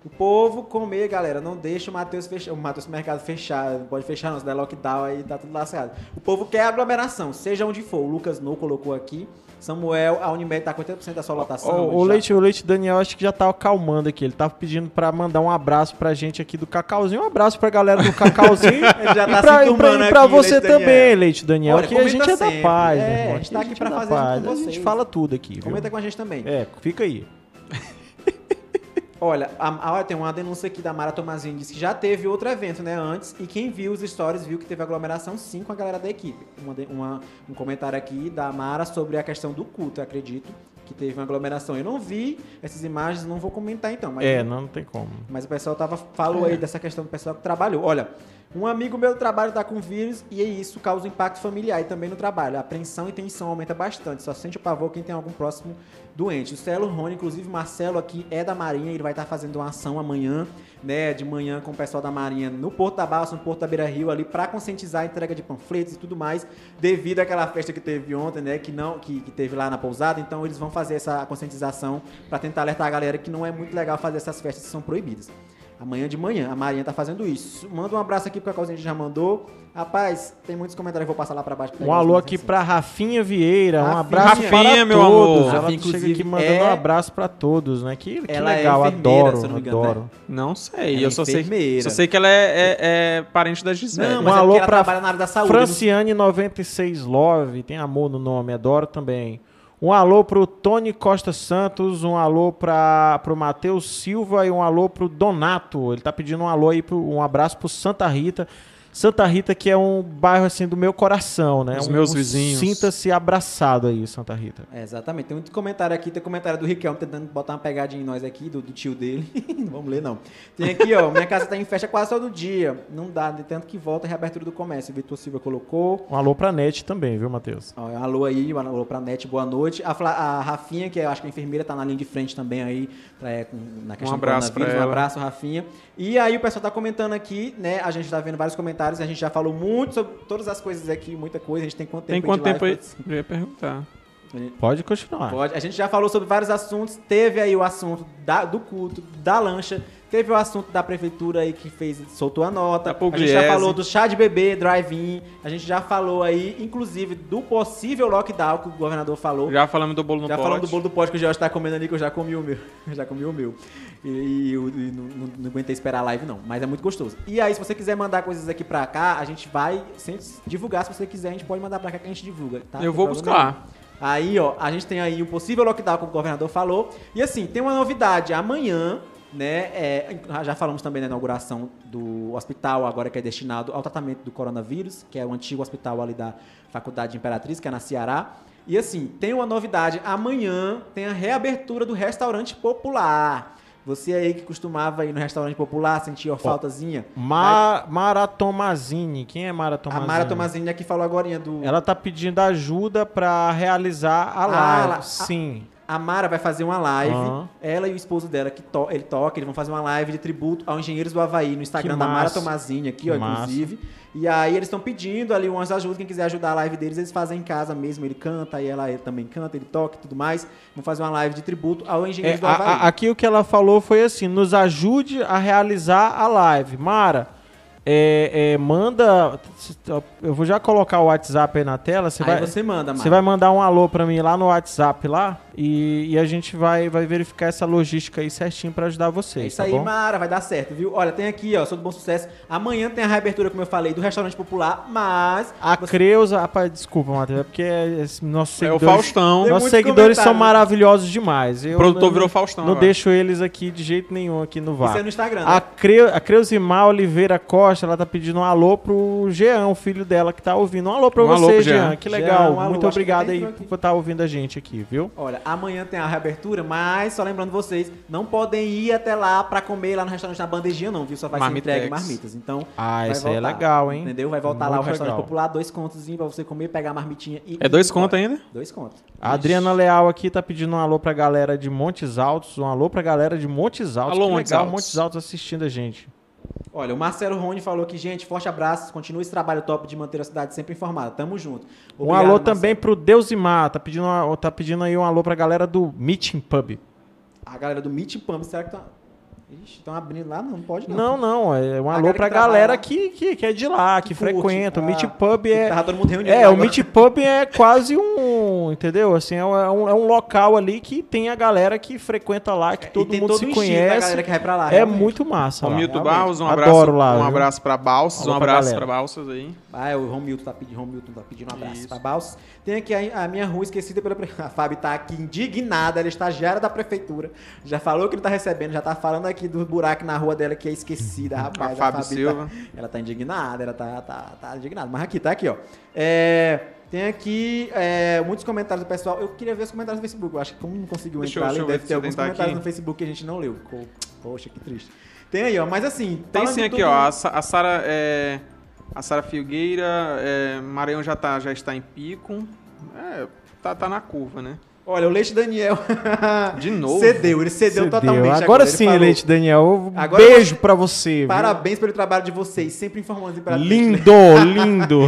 S4: O povo comer, galera, não deixa o Matheus fechar, o Matheus Mercado fechar, pode fechar não, se der lockdown aí tá tudo lascado. O povo quer aglomeração, seja onde for. O Lucas No colocou aqui, Samuel, a Unimed tá com 80% da sua lotação.
S6: O, o Leite, o Leite Daniel acho que já tá acalmando aqui. Ele tava pedindo pra mandar um abraço pra gente aqui do Cacauzinho. Um abraço pra galera do Cacauzinho.
S4: Ele já tá
S6: e pra,
S4: se
S6: e pra- e pra
S4: aqui,
S6: você
S4: Leite Daniel.
S6: também, Leite Daniel.
S4: Olha,
S6: Aqui a gente é da paz,
S4: É,
S6: né, irmão?
S4: a gente tá aqui pra
S6: é da
S4: fazer
S6: paz. A gente fala tudo aqui, viu?
S4: Comenta com a gente também.
S6: É, fica aí.
S4: Olha, a, a- tem uma denúncia aqui da Mara Tomazini, disse que já teve outro evento, né, antes, e quem viu os stories viu que teve aglomeração sim com a galera da equipe. Uma uma- um comentário aqui da Mara sobre a questão do culto, acredito, que teve uma aglomeração. Eu não vi essas imagens, não vou comentar então, mas,
S6: É, não, não tem como.
S4: mas o pessoal tava, falou aí dessa questão do pessoal que trabalhou. Olha, um amigo meu do trabalho tá com vírus e isso causa impacto familiar e também no trabalho. A apreensão e tensão aumenta bastante, só sente o pavor quem tem algum próximo doente. O Celo Rony, inclusive Marcelo aqui é da Marinha, ele vai estar fazendo uma ação amanhã, né, de manhã com o pessoal da Marinha no Porto da no Porto da Beira Rio ali para conscientizar a entrega de panfletos e tudo mais, devido àquela festa que teve ontem, né, que não que, que teve lá na pousada, então eles vão fazer essa conscientização para tentar alertar a galera que não é muito legal fazer essas festas que são proibidas. Amanhã de manhã, a Marinha tá fazendo isso. Manda um abraço aqui pro Cacauzinho que já mandou. Rapaz, tem muitos comentários, eu vou passar lá pra baixo. pra
S6: Um alô aqui
S4: recentes.
S6: pra Rafinha Vieira. Um
S4: Rafinha.
S6: abraço
S5: Rafinha,
S6: para
S5: meu
S6: todos.
S5: amor.
S6: Ela
S4: Rafinha,
S6: chega
S4: inclusive,
S6: aqui mandando
S4: é-
S6: um abraço pra todos, né? Que, que
S4: Ela é
S6: legal,
S4: enfermeira,
S6: adoro,
S4: se eu não me engano,
S6: adoro.
S4: né?
S5: Não sei,
S4: Ela é
S5: eu só sei, só sei que ela é, é- é parente da Gisele.
S4: Não,
S6: Um
S4: mas é
S6: alô
S4: porque ela
S6: pra
S4: trabalha na área da saúde.
S6: Franciane 96 Love, tem amor no nome, adoro também. Um alô pro Tony Costa Santos, um alô para pro Matheus Silva e um alô pro Donato. Ele tá pedindo um alô aí, pro, um abraço pro Santa Rita. Santa Rita, que é um bairro assim do meu coração, né?
S5: Os
S6: Um-
S5: meus
S6: um
S5: vizinhos.
S6: Sinta-se abraçado aí, Santa Rita.
S4: É, exatamente. Tem muito comentário aqui. Tem comentário do Riquelme tentando botar uma pegadinha em nós aqui, do, do tio dele. não vamos ler, não. Tem aqui, ó. Minha casa tá em festa quase todo dia. Não dá, de tanto que volta a reabertura do comércio. O Vitor Silva colocou.
S6: Um alô pra NET também, viu, Matheus?
S4: Ó, um alô aí, um alô pra NET, boa noite. A, Fla- a Rafinha, que eu acho que é enfermeira, tá na linha de frente também aí, pra, é, na questão
S5: abraço
S4: do coronavírus.
S5: pra
S4: Um abraço, Rafinha. E aí o pessoal tá comentando aqui, né? A gente tá vendo vários comentários comentários. A gente já falou muito sobre todas as coisas aqui, muita coisa. A gente tem quanto tempo
S5: Tem quanto tempo aí? Eu ia perguntar.
S6: Pode continuar.
S4: Pode. A gente já falou sobre vários assuntos. Teve aí o assunto da- do culto, da lancha. Teve o assunto da prefeitura aí que fez, soltou a nota.
S5: Da
S4: a gente já falou do chá de bebê, drive-in. A gente já falou aí, inclusive, do possível lockdown que o governador falou.
S5: Já falamos do bolo no
S4: Já
S5: pote.
S4: falando do bolo do pote que o Jorge tá comendo ali, que eu já comi o meu. Eu já comi o meu. E, e e não, não- não aguentei esperar a live, não. Mas é muito gostoso. E aí, se você quiser mandar coisas aqui pra cá, a gente vai divulgar. Se você quiser, a gente pode mandar pra cá que a gente divulga. Tá?
S5: Eu vou buscar.
S4: nenhum. Aí, ó, a gente tem aí o possível lockdown, como o governador falou. E assim, tem uma novidade. Amanhã, né, é, já falamos também da inauguração do hospital, agora que é destinado ao tratamento do coronavírus, que é o antigo hospital ali da Faculdade Imperatriz, que é na Ceará. E assim, tem uma novidade. Amanhã tem a reabertura do restaurante popular. Você aí que costumava ir no restaurante popular, sentir faltazinha.
S6: Ma Maratomazini. Quem é
S4: A
S6: Maratomazini?
S4: Mara Tomazini aqui falou agora do.
S6: Ela tá pedindo ajuda pra realizar a
S4: Ah,
S6: live.
S4: ela-
S6: Sim.
S4: A Mara vai fazer uma live,
S6: Aham.
S4: ela e o esposo dela, que to ele toca, eles vão fazer uma live de tributo ao Engenheiros do Havaí, no Instagram
S6: Que
S4: da Mara. Tomazini aqui,
S6: Que
S4: ó, inclusive. E aí eles estão pedindo ali umas ajudas, quem quiser ajudar a live deles, eles fazem em casa mesmo, ele canta, e ela ele também canta, ele toca e tudo mais. Vão fazer uma live de tributo ao
S6: É,
S4: Engenheiros do
S6: a-
S4: Havaí.
S6: a- aqui o que ela falou foi assim: nos ajude a realizar a live. Mara, é, é, manda. Eu vou já colocar o WhatsApp aí na tela. Você
S4: aí
S6: vai,
S4: você manda,
S6: você vai mandar um alô pra mim lá no WhatsApp lá e, e a gente vai, vai verificar essa logística aí certinho pra ajudar vocês.
S4: É isso
S6: tá
S4: aí,
S6: bom?
S4: Mara, vai dar certo, viu? Olha, tem aqui, ó, sou do Bom Sucesso. Amanhã tem a reabertura, como eu falei, do restaurante popular, mas.
S6: A
S4: você-
S6: Creuza, rapaz, desculpa, Matheus, é porque é- nossos
S5: É o
S6: seguidores,
S5: Faustão.
S6: Nossos seguidores são maravilhosos demais. Eu
S5: O produtor
S6: não-
S5: virou Faustão
S6: Não
S5: agora.
S6: deixo eles aqui de jeito nenhum aqui no VAR.
S4: Isso é no Instagram, né?
S6: A, Creu, a Creusimar Oliveira Costa, ela tá pedindo um alô pro Jean, o filho dela que tá ouvindo. Um alô pra
S5: Um alô
S6: você,
S5: pro
S6: Jean.
S5: Jean.
S6: Que
S4: Jean,
S6: legal.
S4: um alô.
S6: Muito
S4: que
S6: obrigado aí
S4: aqui.
S6: por estar ouvindo a gente aqui, viu?
S4: Olha, amanhã tem a reabertura, mas só lembrando vocês, não podem ir até lá pra comer lá no restaurante na bandejinha, não, viu? Só vai
S5: Marmitex.
S4: ser entregue marmitas. Então.
S6: Ah, isso aí é legal, hein?
S4: Entendeu? Vai voltar lá o
S6: Muito
S4: restaurante
S6: legal.
S4: popular, dois contozinhos pra você comer, pegar a marmitinha e.
S5: É dois contos ainda?
S4: Dois contos.
S6: A Adriana Leal aqui tá pedindo um alô pra galera de Montes Altos. Um alô pra galera de Montes Altos.
S5: Alô,
S6: que
S5: Montes
S6: legal,
S5: Altos.
S6: Montes Altos assistindo a gente.
S4: Olha, o Marcelo Rony falou que, gente, forte abraço, continue esse trabalho top de manter a cidade sempre informada. Tamo junto.
S6: um
S4: Obrigado,
S6: alô
S4: Marcelo.
S6: também pro Deusimar. Tá pedindo, uma- tá pedindo aí um alô pra galera do Meeting Pub.
S4: A galera do Meet Pump, será que tá. Ixi, estão abrindo lá? Não, pode não.
S6: Não, não, é um
S4: A
S6: alô
S4: galera
S6: pra galera que, que, que é de lá, que,
S4: Que curte.
S6: frequenta. O
S4: Ah,
S6: Meet Pub é.
S4: Tava todo mundo reunido.
S6: É,
S4: lá
S6: o
S4: agora.
S6: Meet Pub é quase um, entendeu? Assim, é um, é um local ali que tem a galera que frequenta lá, que
S4: E
S6: todo
S4: tem
S6: mundo
S4: todo
S6: se
S4: o estilo da
S6: conhece.
S4: galera que vai pra lá,
S6: é
S4: realmente.
S6: muito massa.
S5: Romilton. Barros, um abraço,
S6: Adoro lá.
S5: um abraço pra Balsas, um abraço pra Balsas aí.
S4: Ah, é, o Romilton tá pedindo, Romilton tá pedindo um abraço
S5: Isso.
S4: pra Balsas. Tem aqui a, a minha rua esquecida pela. A Fábio tá aqui indignada, ela é estagiária da prefeitura. Já falou que não tá recebendo, já tá falando aqui do buraco na rua dela que é esquecida, rapaz.
S5: A Fábio
S4: Fabi
S5: Silva.
S4: Tá, ela tá indignada, ela tá, tá, tá indignada. Mas aqui, tá aqui, ó. É, tem aqui é, muitos comentários do pessoal. Eu queria ver os comentários do Facebook. Eu acho que como não conseguiu
S5: Deixa
S4: entrar ali,
S5: eu ver
S4: deve ter alguns comentários
S5: aqui.
S4: no Facebook que a gente não leu. Poxa, que triste. Tem aí, ó. Mas assim.
S5: Tem sim aqui,
S4: tudo-
S5: ó. A Sara é, a Sara Filgueira, é, Maranhão já, tá, já está em pico. É, tá, tá na curva, né?
S4: Olha, o Leite Daniel.
S5: De novo?
S4: Cedeu, ele cedeu,
S6: Cedeu.
S4: totalmente.
S6: Agora
S4: Ele
S6: sim,
S4: falou,
S6: Leite Daniel. Um
S4: Agora
S6: beijo
S4: você-
S6: pra você. viu?
S4: Parabéns pelo trabalho de vocês, sempre informando imperadores.
S6: Lindo, lindo.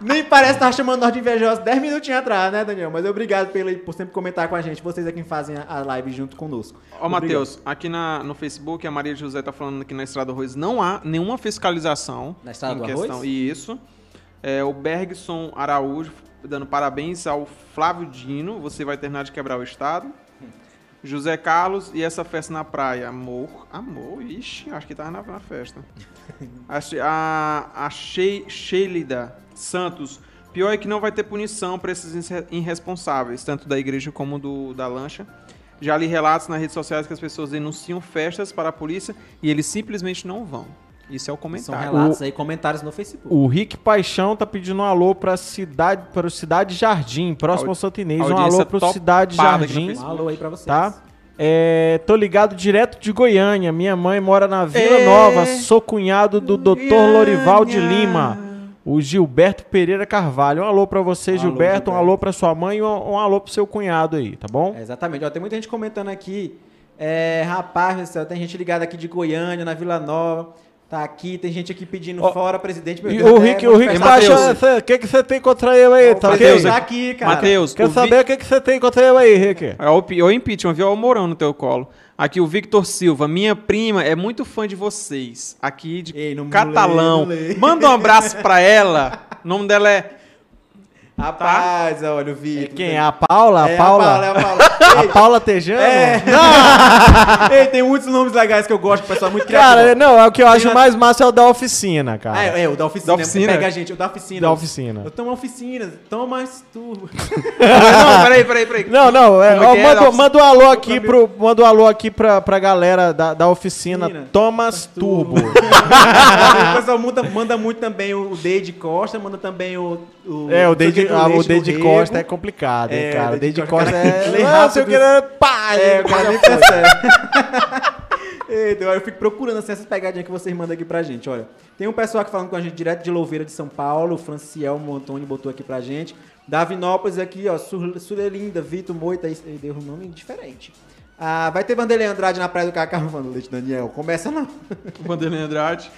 S4: Nem parece que tava chamando nós de invejosos 10 minutinhos atrás, né, Daniel? Mas obrigado pelo, por sempre comentar com a gente. Vocês é quem fazem a, live junto conosco.
S5: Ó. Matheus, aqui na, no Facebook, a Maria José tá falando que na Estrada do Arroz não há nenhuma fiscalização.
S4: Na Estrada
S5: em
S4: do
S5: questão.
S4: Arroz?
S5: Isso. É, o Bergson Araújo dando parabéns ao Flávio Dino. Você vai terminar de quebrar o estado. José Carlos e essa festa na praia. Amor, amor, ixi, acho que tava na, na festa. A, a, a She- Sheilida Santos. Pior é que não vai ter punição para esses irresponsáveis, tanto da igreja como do, da lancha. Já li relatos nas redes sociais que as pessoas denunciam festas para a polícia e eles simplesmente não vão. Isso é o
S4: São
S5: comentário.
S4: relatos aí, comentários no Facebook.
S6: O Rick Paixão tá pedindo um alô pra cidade, para o Cidade Jardim, próximo ao Santo Inês. Um alô pro
S5: topada
S6: Cidade Jardim,
S4: Um alô aí pra vocês.
S6: tá? É, tô ligado direto de Goiânia. Minha mãe mora na Vila
S5: É.
S6: Nova. Sou cunhado do Dr. Lorival de Lima. O Gilberto Pereira Carvalho. Um alô pra você,
S4: Um alô,
S6: Gilberto. Um
S4: Gilberto.
S6: alô pra sua mãe e um, um alô pro seu cunhado aí, tá bom?
S4: É, exatamente. Ó, tem muita gente comentando aqui. É, rapaz tem gente ligada aqui de Goiânia, na Vila Nova. Tá aqui, tem gente aqui pedindo
S6: Ó,
S4: fora, presidente. meu Deus,
S6: o
S4: é
S6: Rick, o Rick
S4: manifestação.
S6: baixa. O que que você tem contra ele aí? Tá ok?
S5: Mateus,
S4: Tá aqui, cara.
S5: Matheus,
S6: Quer
S5: o Vi-
S6: saber o que que você tem contra ele aí, Rick?
S5: É o, é o impeachment, viu? É o Mourão no teu colo. Aqui o Victor Silva, minha prima é muito fã de vocês. Aqui de
S4: Ei, não
S5: Catalão.
S4: lê, não lê.
S5: Manda um abraço pra ela. O nome dela é.
S4: Rapaz, olha o Vitor.
S6: Quem? A Paula? A
S4: É,
S6: Paula?
S4: A Paula, é a Paula.
S6: A Paula Tejano?
S4: É. Ei, tem muitos nomes legais que eu gosto, o pessoal é muito
S6: Cara,
S4: criativo.
S6: não, é o que eu acho mais massa é o da oficina, cara.
S4: Ah, é, é, o da oficina.
S5: Da oficina?
S4: Pega a gente, o da oficina.
S6: Da oficina.
S4: Eu tomo oficina, toma tu.
S5: Não, peraí, peraí, peraí.
S6: Não, não, é,
S5: é
S6: ó,
S5: é?
S6: manda,
S5: Da
S6: manda um alô aqui pro, manda um alô aqui pra, pra galera da, da oficina
S4: Oficina.
S6: Thomas Turbo.
S4: o pessoal manda, manda muito também o Deide Costa, manda também o. o
S6: É, o Deide, ah, o Deide
S4: do
S6: Costa é complicado, hein,
S4: É,
S6: cara.
S4: o Deide
S6: Deide
S4: Costa, ele
S6: é.
S4: é
S6: Ah, sei o que ele- pá,
S4: É,
S6: ele
S4: o cara nem percebe. Eita, eu fico procurando assim, essas pegadinhas que vocês mandam aqui pra gente. Olha, tem um pessoal aqui falando com a gente direto de Louveira de São Paulo. O Franciel Montoni botou aqui pra gente. Davinópolis aqui, ó. Sur- Surelinda, Vitor Moita. aí Deu um nome diferente. Ah, vai ter Vanderlei Andrade na Praia do Cacau, falando Leite Daniel. Começa não.
S5: Vanderlei Andrade.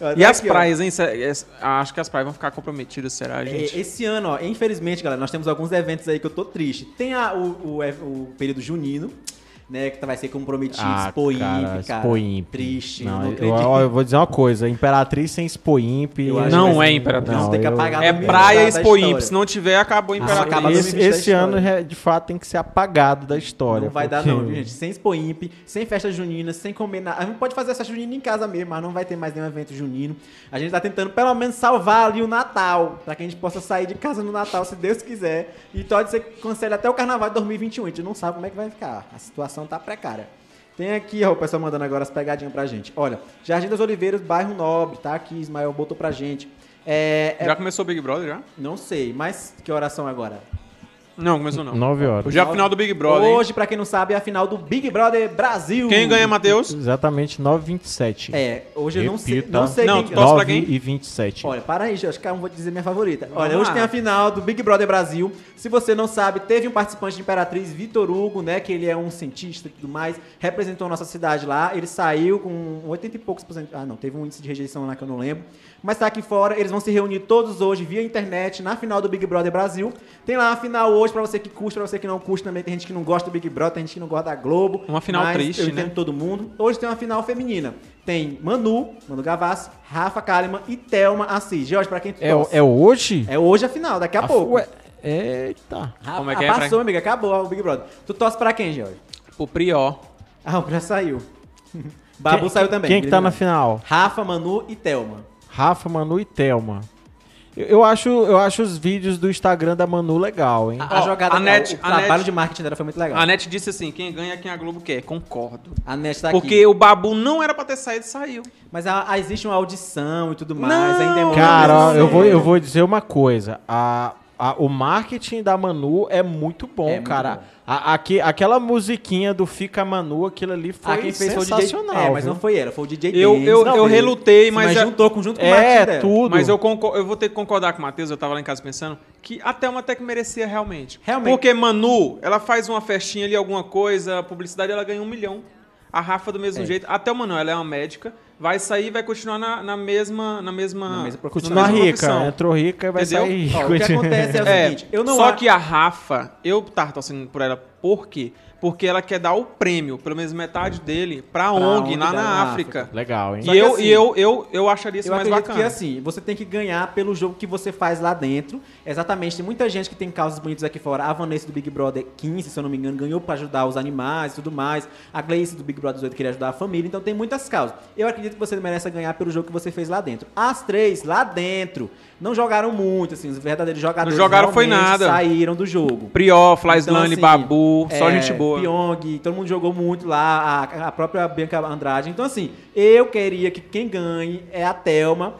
S4: Ó,
S5: E
S4: tá
S5: as
S4: aqui,
S5: praias, hein? Cê- es- Acho que as praias vão ficar comprometidas, será,
S4: É,
S5: gente?
S4: Esse ano, ó, infelizmente, galera, nós temos alguns eventos aí que eu tô triste. Tem a- o, o, o período junino, né, que vai ser comprometido,
S6: Ah,
S4: Expo Imp,
S6: cara,
S4: cara.
S6: Expo Imp.
S4: Triste,
S6: Não,
S4: não,
S6: eu,
S4: acredito.
S6: eu vou dizer uma coisa, Imperatriz sem Expo Imp.
S4: Eu acho
S5: Não é Imperatriz.
S4: Não, tem que
S6: eu-
S4: apagar
S5: É
S4: no meio
S5: praia
S4: da- da
S5: Expo
S4: história.
S5: Imp. Se não tiver, acabou o Imperador.
S4: acaba
S6: Esse, esse ano, é, de fato, tem que ser apagado da história.
S4: Não vai dar
S6: porque-
S4: não, viu, gente. Sem Expo Imp, sem festa junina, sem comer nada. A gente pode fazer essa junina em casa mesmo, mas não vai ter mais nenhum evento junino. A gente tá tentando pelo menos salvar ali o Natal, pra que a gente possa sair de casa no Natal, se Deus quiser. E pode ser que cancele até o Carnaval de 2021. A gente não sabe como é que vai ficar. A situação tá precária. Tem aqui, ó, o pessoal mandando agora as pegadinhas pra gente. Olha, Jardim das Oliveiras, bairro Nobre, tá aqui, Ismael botou pra gente. É, é-
S5: Já começou o Big Brother, já?
S4: Não sei, mas que oração agora?
S5: Não, começou não.
S6: Nove horas.
S5: Hoje é a final do Big Brother, hein?
S4: Hoje, pra quem não sabe, é a final do Big Brother Brasil.
S5: Quem ganha, Matheus?
S6: Exatamente 9h27.
S4: É, hoje eu não sei,
S6: Repita.
S4: não sei
S5: Não,
S4: quem
S5: tu torce pra
S6: 9
S5: quem?
S6: e 27.
S4: Olha, para aí, acho que eu vou te dizer minha favorita. Olha,
S5: Vamos
S4: hoje
S5: lá.
S4: tem a final do Big Brother Brasil. Se você não sabe, teve um participante de Imperatriz, Vitor Hugo, né? Que ele é um cientista e tudo mais, representou a nossa cidade lá. Ele saiu com 80 e poucos por cento. Ah, não, teve um índice de rejeição lá que eu não lembro. Mas tá aqui fora, eles vão se reunir todos hoje via internet na final do Big Brother Brasil. Tem lá a final hoje pra você que curte, pra você que não curte também. Tem gente que não gosta do Big Brother, tem gente que não gosta da Globo.
S5: Uma final
S4: mas
S5: triste,
S4: eu entendo
S5: né?
S4: todo mundo. Hoje tem uma final feminina. Tem Manu, Manu Gavassi, Rafa Kalimann e Thelma Assis. Jorge, pra quem tu
S6: É, é hoje?
S4: É hoje a final, daqui a, pouco.
S6: Ué, Eita.
S4: Ah,
S5: Como é que
S4: ah,
S5: é,
S4: passou,
S5: Frank?
S4: amiga, acabou o Big Brother. Tu torce pra quem, Jorge?
S5: O Prió.
S4: Ah, já saiu. Babu
S6: Quem-
S4: saiu também.
S6: Quem que tá na final?
S4: Rafa, Manu e Thelma.
S6: Rafa, Manu e Thelma. Eu, eu acho, eu acho os vídeos do Instagram da Manu legal, hein?
S4: A, a jogada,
S5: a net-
S4: o
S5: a
S4: trabalho
S5: net-
S4: de marketing dela foi muito legal.
S5: A NET disse assim, quem ganha é quem a Globo quer. Concordo.
S4: A net tá aqui.
S5: Porque o Babu não era pra ter saído, saiu.
S4: Mas a- a- existe uma audição e tudo mais.
S5: Não.
S4: ainda demora
S6: Cara, eu vou, eu vou dizer uma coisa. A, a- o marketing da Manu é muito bom,
S4: É muito
S6: cara.
S4: bom.
S6: A- aqui- aquela musiquinha do Fica Manu, aquilo ali foi
S4: Ah, quem fez foi o DJ.
S6: sensacional.
S4: É, mas
S6: viu?
S4: não foi ela, foi o DJ
S5: Eu-
S4: Dennis
S5: eu-
S4: que
S5: eu relutei, mas
S4: Mas
S5: é-
S4: juntou com, junto com o marketing
S6: É,
S4: dela.
S6: tudo.
S5: Mas eu, concor- eu vou ter que concordar com o Matheus, eu tava lá em casa pensando, que a Thelma até que merecia realmente.
S4: Realmente.
S5: Porque Manu, ela faz uma festinha ali, alguma coisa, publicidade, ela ganha um milhão. A Rafa do mesmo
S4: É.
S5: jeito. A Thelma não, ela é uma médica, vai sair e vai continuar na, na mesma... Na mesma,
S4: Na mesma profissão.
S6: Continua
S5: mesma
S6: rica,
S5: profissão.
S6: entrou rica e vai
S5: Entendeu?
S6: sair
S4: Ó,
S6: rica.
S4: o que acontece é o
S5: É,
S4: seguinte, eu não
S5: só
S4: a-
S5: que a Rafa, eu tava torcendo por ela, por quê? Porque ela quer dar o prêmio, pelo menos metade dele, pra, ONG,
S4: ONG
S5: lá na
S4: na
S5: África.
S6: Legal, hein?
S5: E eu,
S4: assim,
S5: e eu, eu, eu acharia isso
S4: Eu
S5: mais bacana.
S4: que assim, você tem que ganhar pelo jogo que você faz lá dentro. Exatamente, tem muita gente que tem causas bonitas aqui fora. A Vanessa do Big Brother 15, se eu não me engano, ganhou pra ajudar os animais e tudo mais. A Gleice do Big Brother 18 queria ajudar a família. Então tem muitas causas. Eu acredito que você merece ganhar pelo jogo que você fez lá dentro. As três, lá dentro, não jogaram muito, assim, os verdadeiros jogadores
S5: Não jogaram foi nada.
S4: saíram do jogo.
S5: Prió, Flyslane,
S4: assim,
S5: Babu, só
S4: é,
S5: gente boa.
S4: Pyong, todo mundo jogou muito lá, a, a própria Bianca Andrade. Então, assim, eu queria que quem ganhe é a Thelma,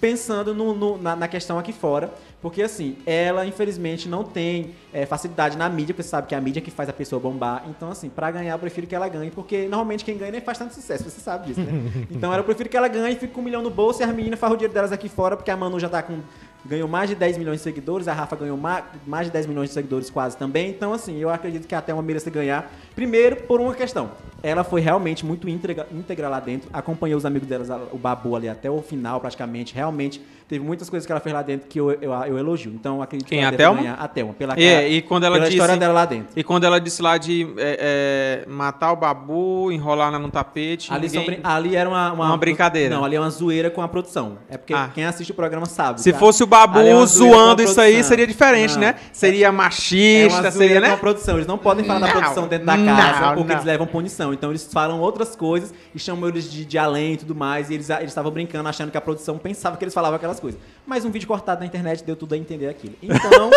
S4: pensando no- no- na, na questão aqui fora. Porque, assim, ela, infelizmente, não tem é, facilidade na mídia, porque você sabe que é a mídia que faz a pessoa bombar. Então, assim, pra ganhar, eu prefiro que ela ganhe, porque normalmente quem ganha nem faz tanto sucesso, você sabe disso, né? então, eu prefiro que ela ganhe, fique com um milhão no bolso e as meninas farram o dinheiro delas aqui fora, porque a Manu já tá com. Ganhou mais de 10 milhões de seguidores, a Rafa ganhou ma- mais de 10 milhões de seguidores quase também. Então, assim, eu acredito que até uma merece ganhar. Primeiro, por uma questão. ela foi realmente muito íntegra, íntegra lá dentro, acompanhou os amigos delas, o Babu ali até o final, praticamente. Realmente, teve muitas coisas que ela fez lá dentro que eu, eu, eu elogio. Então, acredito
S5: Quem,
S4: que ela
S5: a Thelma?
S4: ganhar. A Thelma, pela,
S5: É, e quando ela
S4: pela
S5: disse-
S4: história dela lá dentro.
S5: E quando ela disse lá de é, é, matar o babu, enrolar no tapete.
S4: Ali,
S5: ninguém-
S4: ali era uma,
S5: Uma brincadeira.
S4: Não, ali é uma zoeira com a produção. É porque
S5: Ah.
S4: quem assiste o programa sabe.
S5: Se
S4: tá?
S5: fosse o babu
S4: é uma
S5: zoando isso aí, seria diferente,
S4: Não.
S5: né? Seria
S4: É uma
S5: machista, seria, né?
S4: produção. Eles não podem falar da
S5: Não,
S4: produção dentro da
S5: não,
S4: casa, porque
S5: não.
S4: eles levam punição. Então eles falam outras coisas e chamam eles de, de além e tudo mais. E eles eles estavam brincando, achando que a produção pensava que eles falavam aquelas coisas. Mas um vídeo cortado na internet deu tudo a entender aquilo. Então,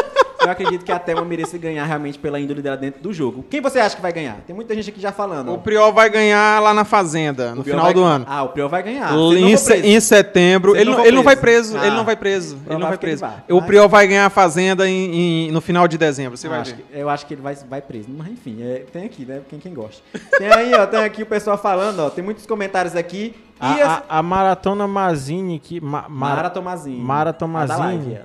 S4: eu acredito que a Thelma merece ganhar realmente pela índole dela dentro do jogo. Quem você acha que vai ganhar? Tem muita gente aqui já falando.
S5: O Priol vai ganhar lá na Fazenda, no final
S4: vai-
S5: do ano.
S4: Ah, o Prior vai ganhar.
S5: Em,
S4: ele não for
S5: se- em setembro.
S4: Se ele
S5: Ele
S4: não
S5: ele não vai
S4: preso.
S5: preso. Ele
S4: Ah.
S5: não vai preso. Ele não vai preso. O Priol vai ganhar a Fazenda em- em- no final de dezembro. Você
S4: Eu
S5: vai
S4: acho
S5: ver.
S4: que- eu acho que ele vai, vai preso. Mas enfim, é, tem aqui, né? Quem, quem gosta. Tem aí, ó, tem aqui o pessoal falando, ó. Tem muitos comentários aqui.
S6: A,
S4: as-
S6: a, a Maratona Mazini que ma, Mara-
S4: Mara Tomazini.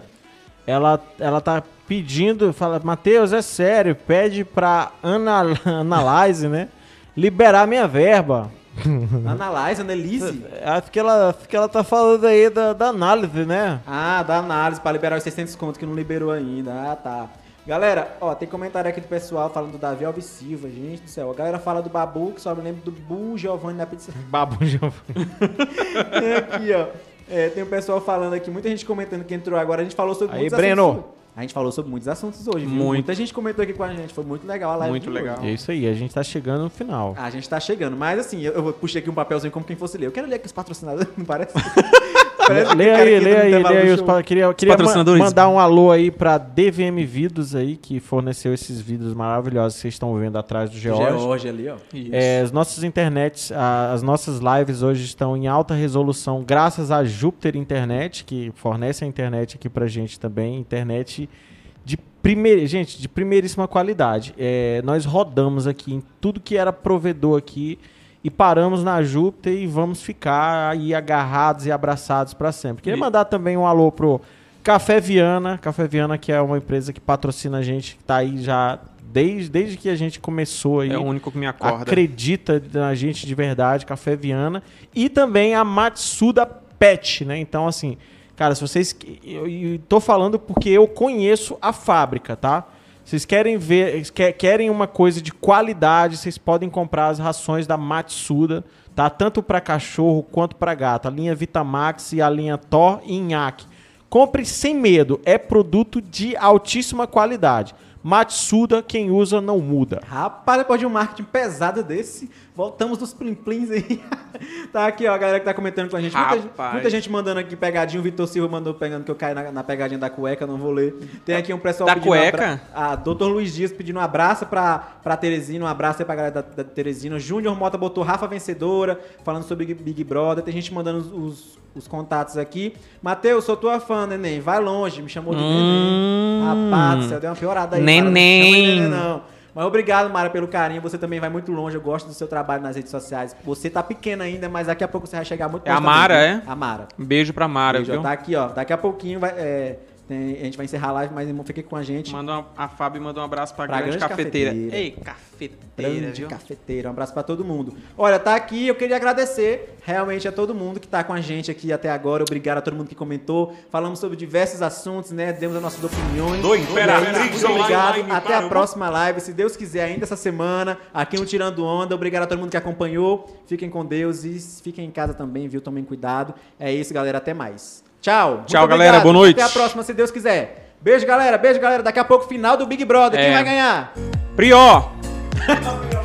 S4: É.
S6: ela, ela tá pedindo, fala, Matheus, é sério, pede pra Ana, Analyze, né, liberar minha verba.
S4: Analyze, Annelise.
S6: Acho que ela, acho que ela tá falando aí da, da análise, né?
S4: Ah, da análise pra liberar os 600 contos que não liberou ainda. Ah, tá. Galera, ó, tem comentário aqui do pessoal falando do Davi Alves Silva, gente do céu. A galera fala do Babu, que só me lembro do Bu Giovanni da pizza.
S6: Babu
S4: Tem aqui, ó. É, tem o pessoal falando aqui, muita gente comentando que entrou agora. A gente falou sobre
S6: Aí,
S4: muitos
S6: Breno.
S4: assuntos. A gente falou sobre muitos assuntos hoje, viu?
S5: Muito.
S4: Muita gente comentou aqui com a gente. Foi muito legal a live.
S5: Muito
S4: de hoje.
S5: legal.
S6: É isso aí, a gente tá chegando no final.
S4: A gente tá chegando, mas assim, eu, eu puxei aqui um papelzinho como quem fosse ler. Eu quero ler aqui os patrocinadores, não parece?
S6: Lê aí, lê aí, lê aí. Os pa- queria queria ma- mandar um alô aí pra DVM Vídeos aí, que forneceu esses vídeos maravilhosos que vocês estão vendo atrás do George.
S4: George ali, ó.
S6: É, as nossas internets, a- as nossas lives hoje estão em alta resolução graças a Júpiter Internet, que fornece a internet aqui pra gente também. Internet de primeira, gente, de primeiríssima qualidade. É, nós rodamos aqui em tudo que era provedor aqui e paramos na Júpiter e vamos ficar aí agarrados e abraçados para sempre. Queria mandar também um alô pro Café Viana, Café Viana que é uma empresa que patrocina a gente, que tá aí já desde, desde que a gente começou aí
S5: É o único que me acorda.
S6: acredita na gente de verdade, Café Viana, e também a Matsuda Pet, né? Então, assim, cara, se vocês. Eu, eu tô falando porque eu conheço a fábrica, tá? Vocês querem ver, que- querem uma coisa de qualidade, vocês podem comprar as rações da Matsuda, tá? Tanto para cachorro quanto para gato. A linha Vitamax e a linha Thor e Inhaque. Compre sem medo, é produto de altíssima qualidade. Matsuda, quem usa não muda.
S4: Rapaz, depois de um marketing pesado desse, voltamos dos plim-plins aí. tá aqui, ó, a galera que tá comentando com a gente. Muita, muita gente mandando aqui pegadinha. O Vitor Silva mandou pegando que eu caí na, na pegadinha da cueca, não vou ler. Tem aqui um pessoal
S5: Da cueca?
S4: abra- A Dr. Luiz Dias pedindo um abraço pra, pra Teresina, um abraço aí pra galera da, da Teresina. Júnior Mota botou Rafa Vencedora, falando sobre Big- Big Brother. Tem gente mandando os, os, os contatos aqui. Matheus, sou tua fã, neném. Vai longe, me chamou de
S5: Hum.
S4: neném. Rapaz do céu, deu uma piorada aí.
S5: Neném.
S4: Não neném, não. Mas obrigado, Mara, pelo carinho. Você também vai muito longe. Eu gosto do seu trabalho nas redes sociais. Você tá pequena ainda, mas daqui a pouco você vai chegar muito
S5: É a
S4: longe também,
S5: Mara,
S4: viu?
S5: é?
S4: A Mara.
S5: Um beijo pra Mara,
S4: Beijo,
S5: viu?
S4: Tá aqui, ó. Daqui a pouquinho vai, é, tem- a gente vai encerrar a live, mas irmão, fique com a gente.
S5: Manda uma- a Fábio mandou um abraço pra,
S4: Pra
S5: grande,
S4: grande
S5: cafeteira.
S4: cafeteira.
S5: Ei, cafeteira,
S4: Grande
S5: viu?
S4: cafeteira. Um abraço pra todo mundo. Olha, tá aqui. Eu queria agradecer realmente a todo mundo que tá com a gente aqui até agora. Obrigado a todo mundo que comentou. Falamos sobre diversos assuntos, né? Demos as nossas opiniões.
S1: Do Imperatriz
S4: aí, Muito
S1: Online
S4: obrigado.
S1: para
S4: Até a próxima live. Se Deus quiser, ainda essa semana, aqui no Tirando Onda. Obrigado a todo mundo que acompanhou. Fiquem com Deus e fiquem em casa também, viu? Tomem cuidado. É isso, galera. Até mais. Tchau. Muito
S5: Tchau, galera. Boa noite.
S4: Até a próxima, se Deus quiser. Beijo, galera. Beijo, galera. Daqui a pouco, final do Big Brother. Quem
S5: É.
S4: vai ganhar?
S5: Prió!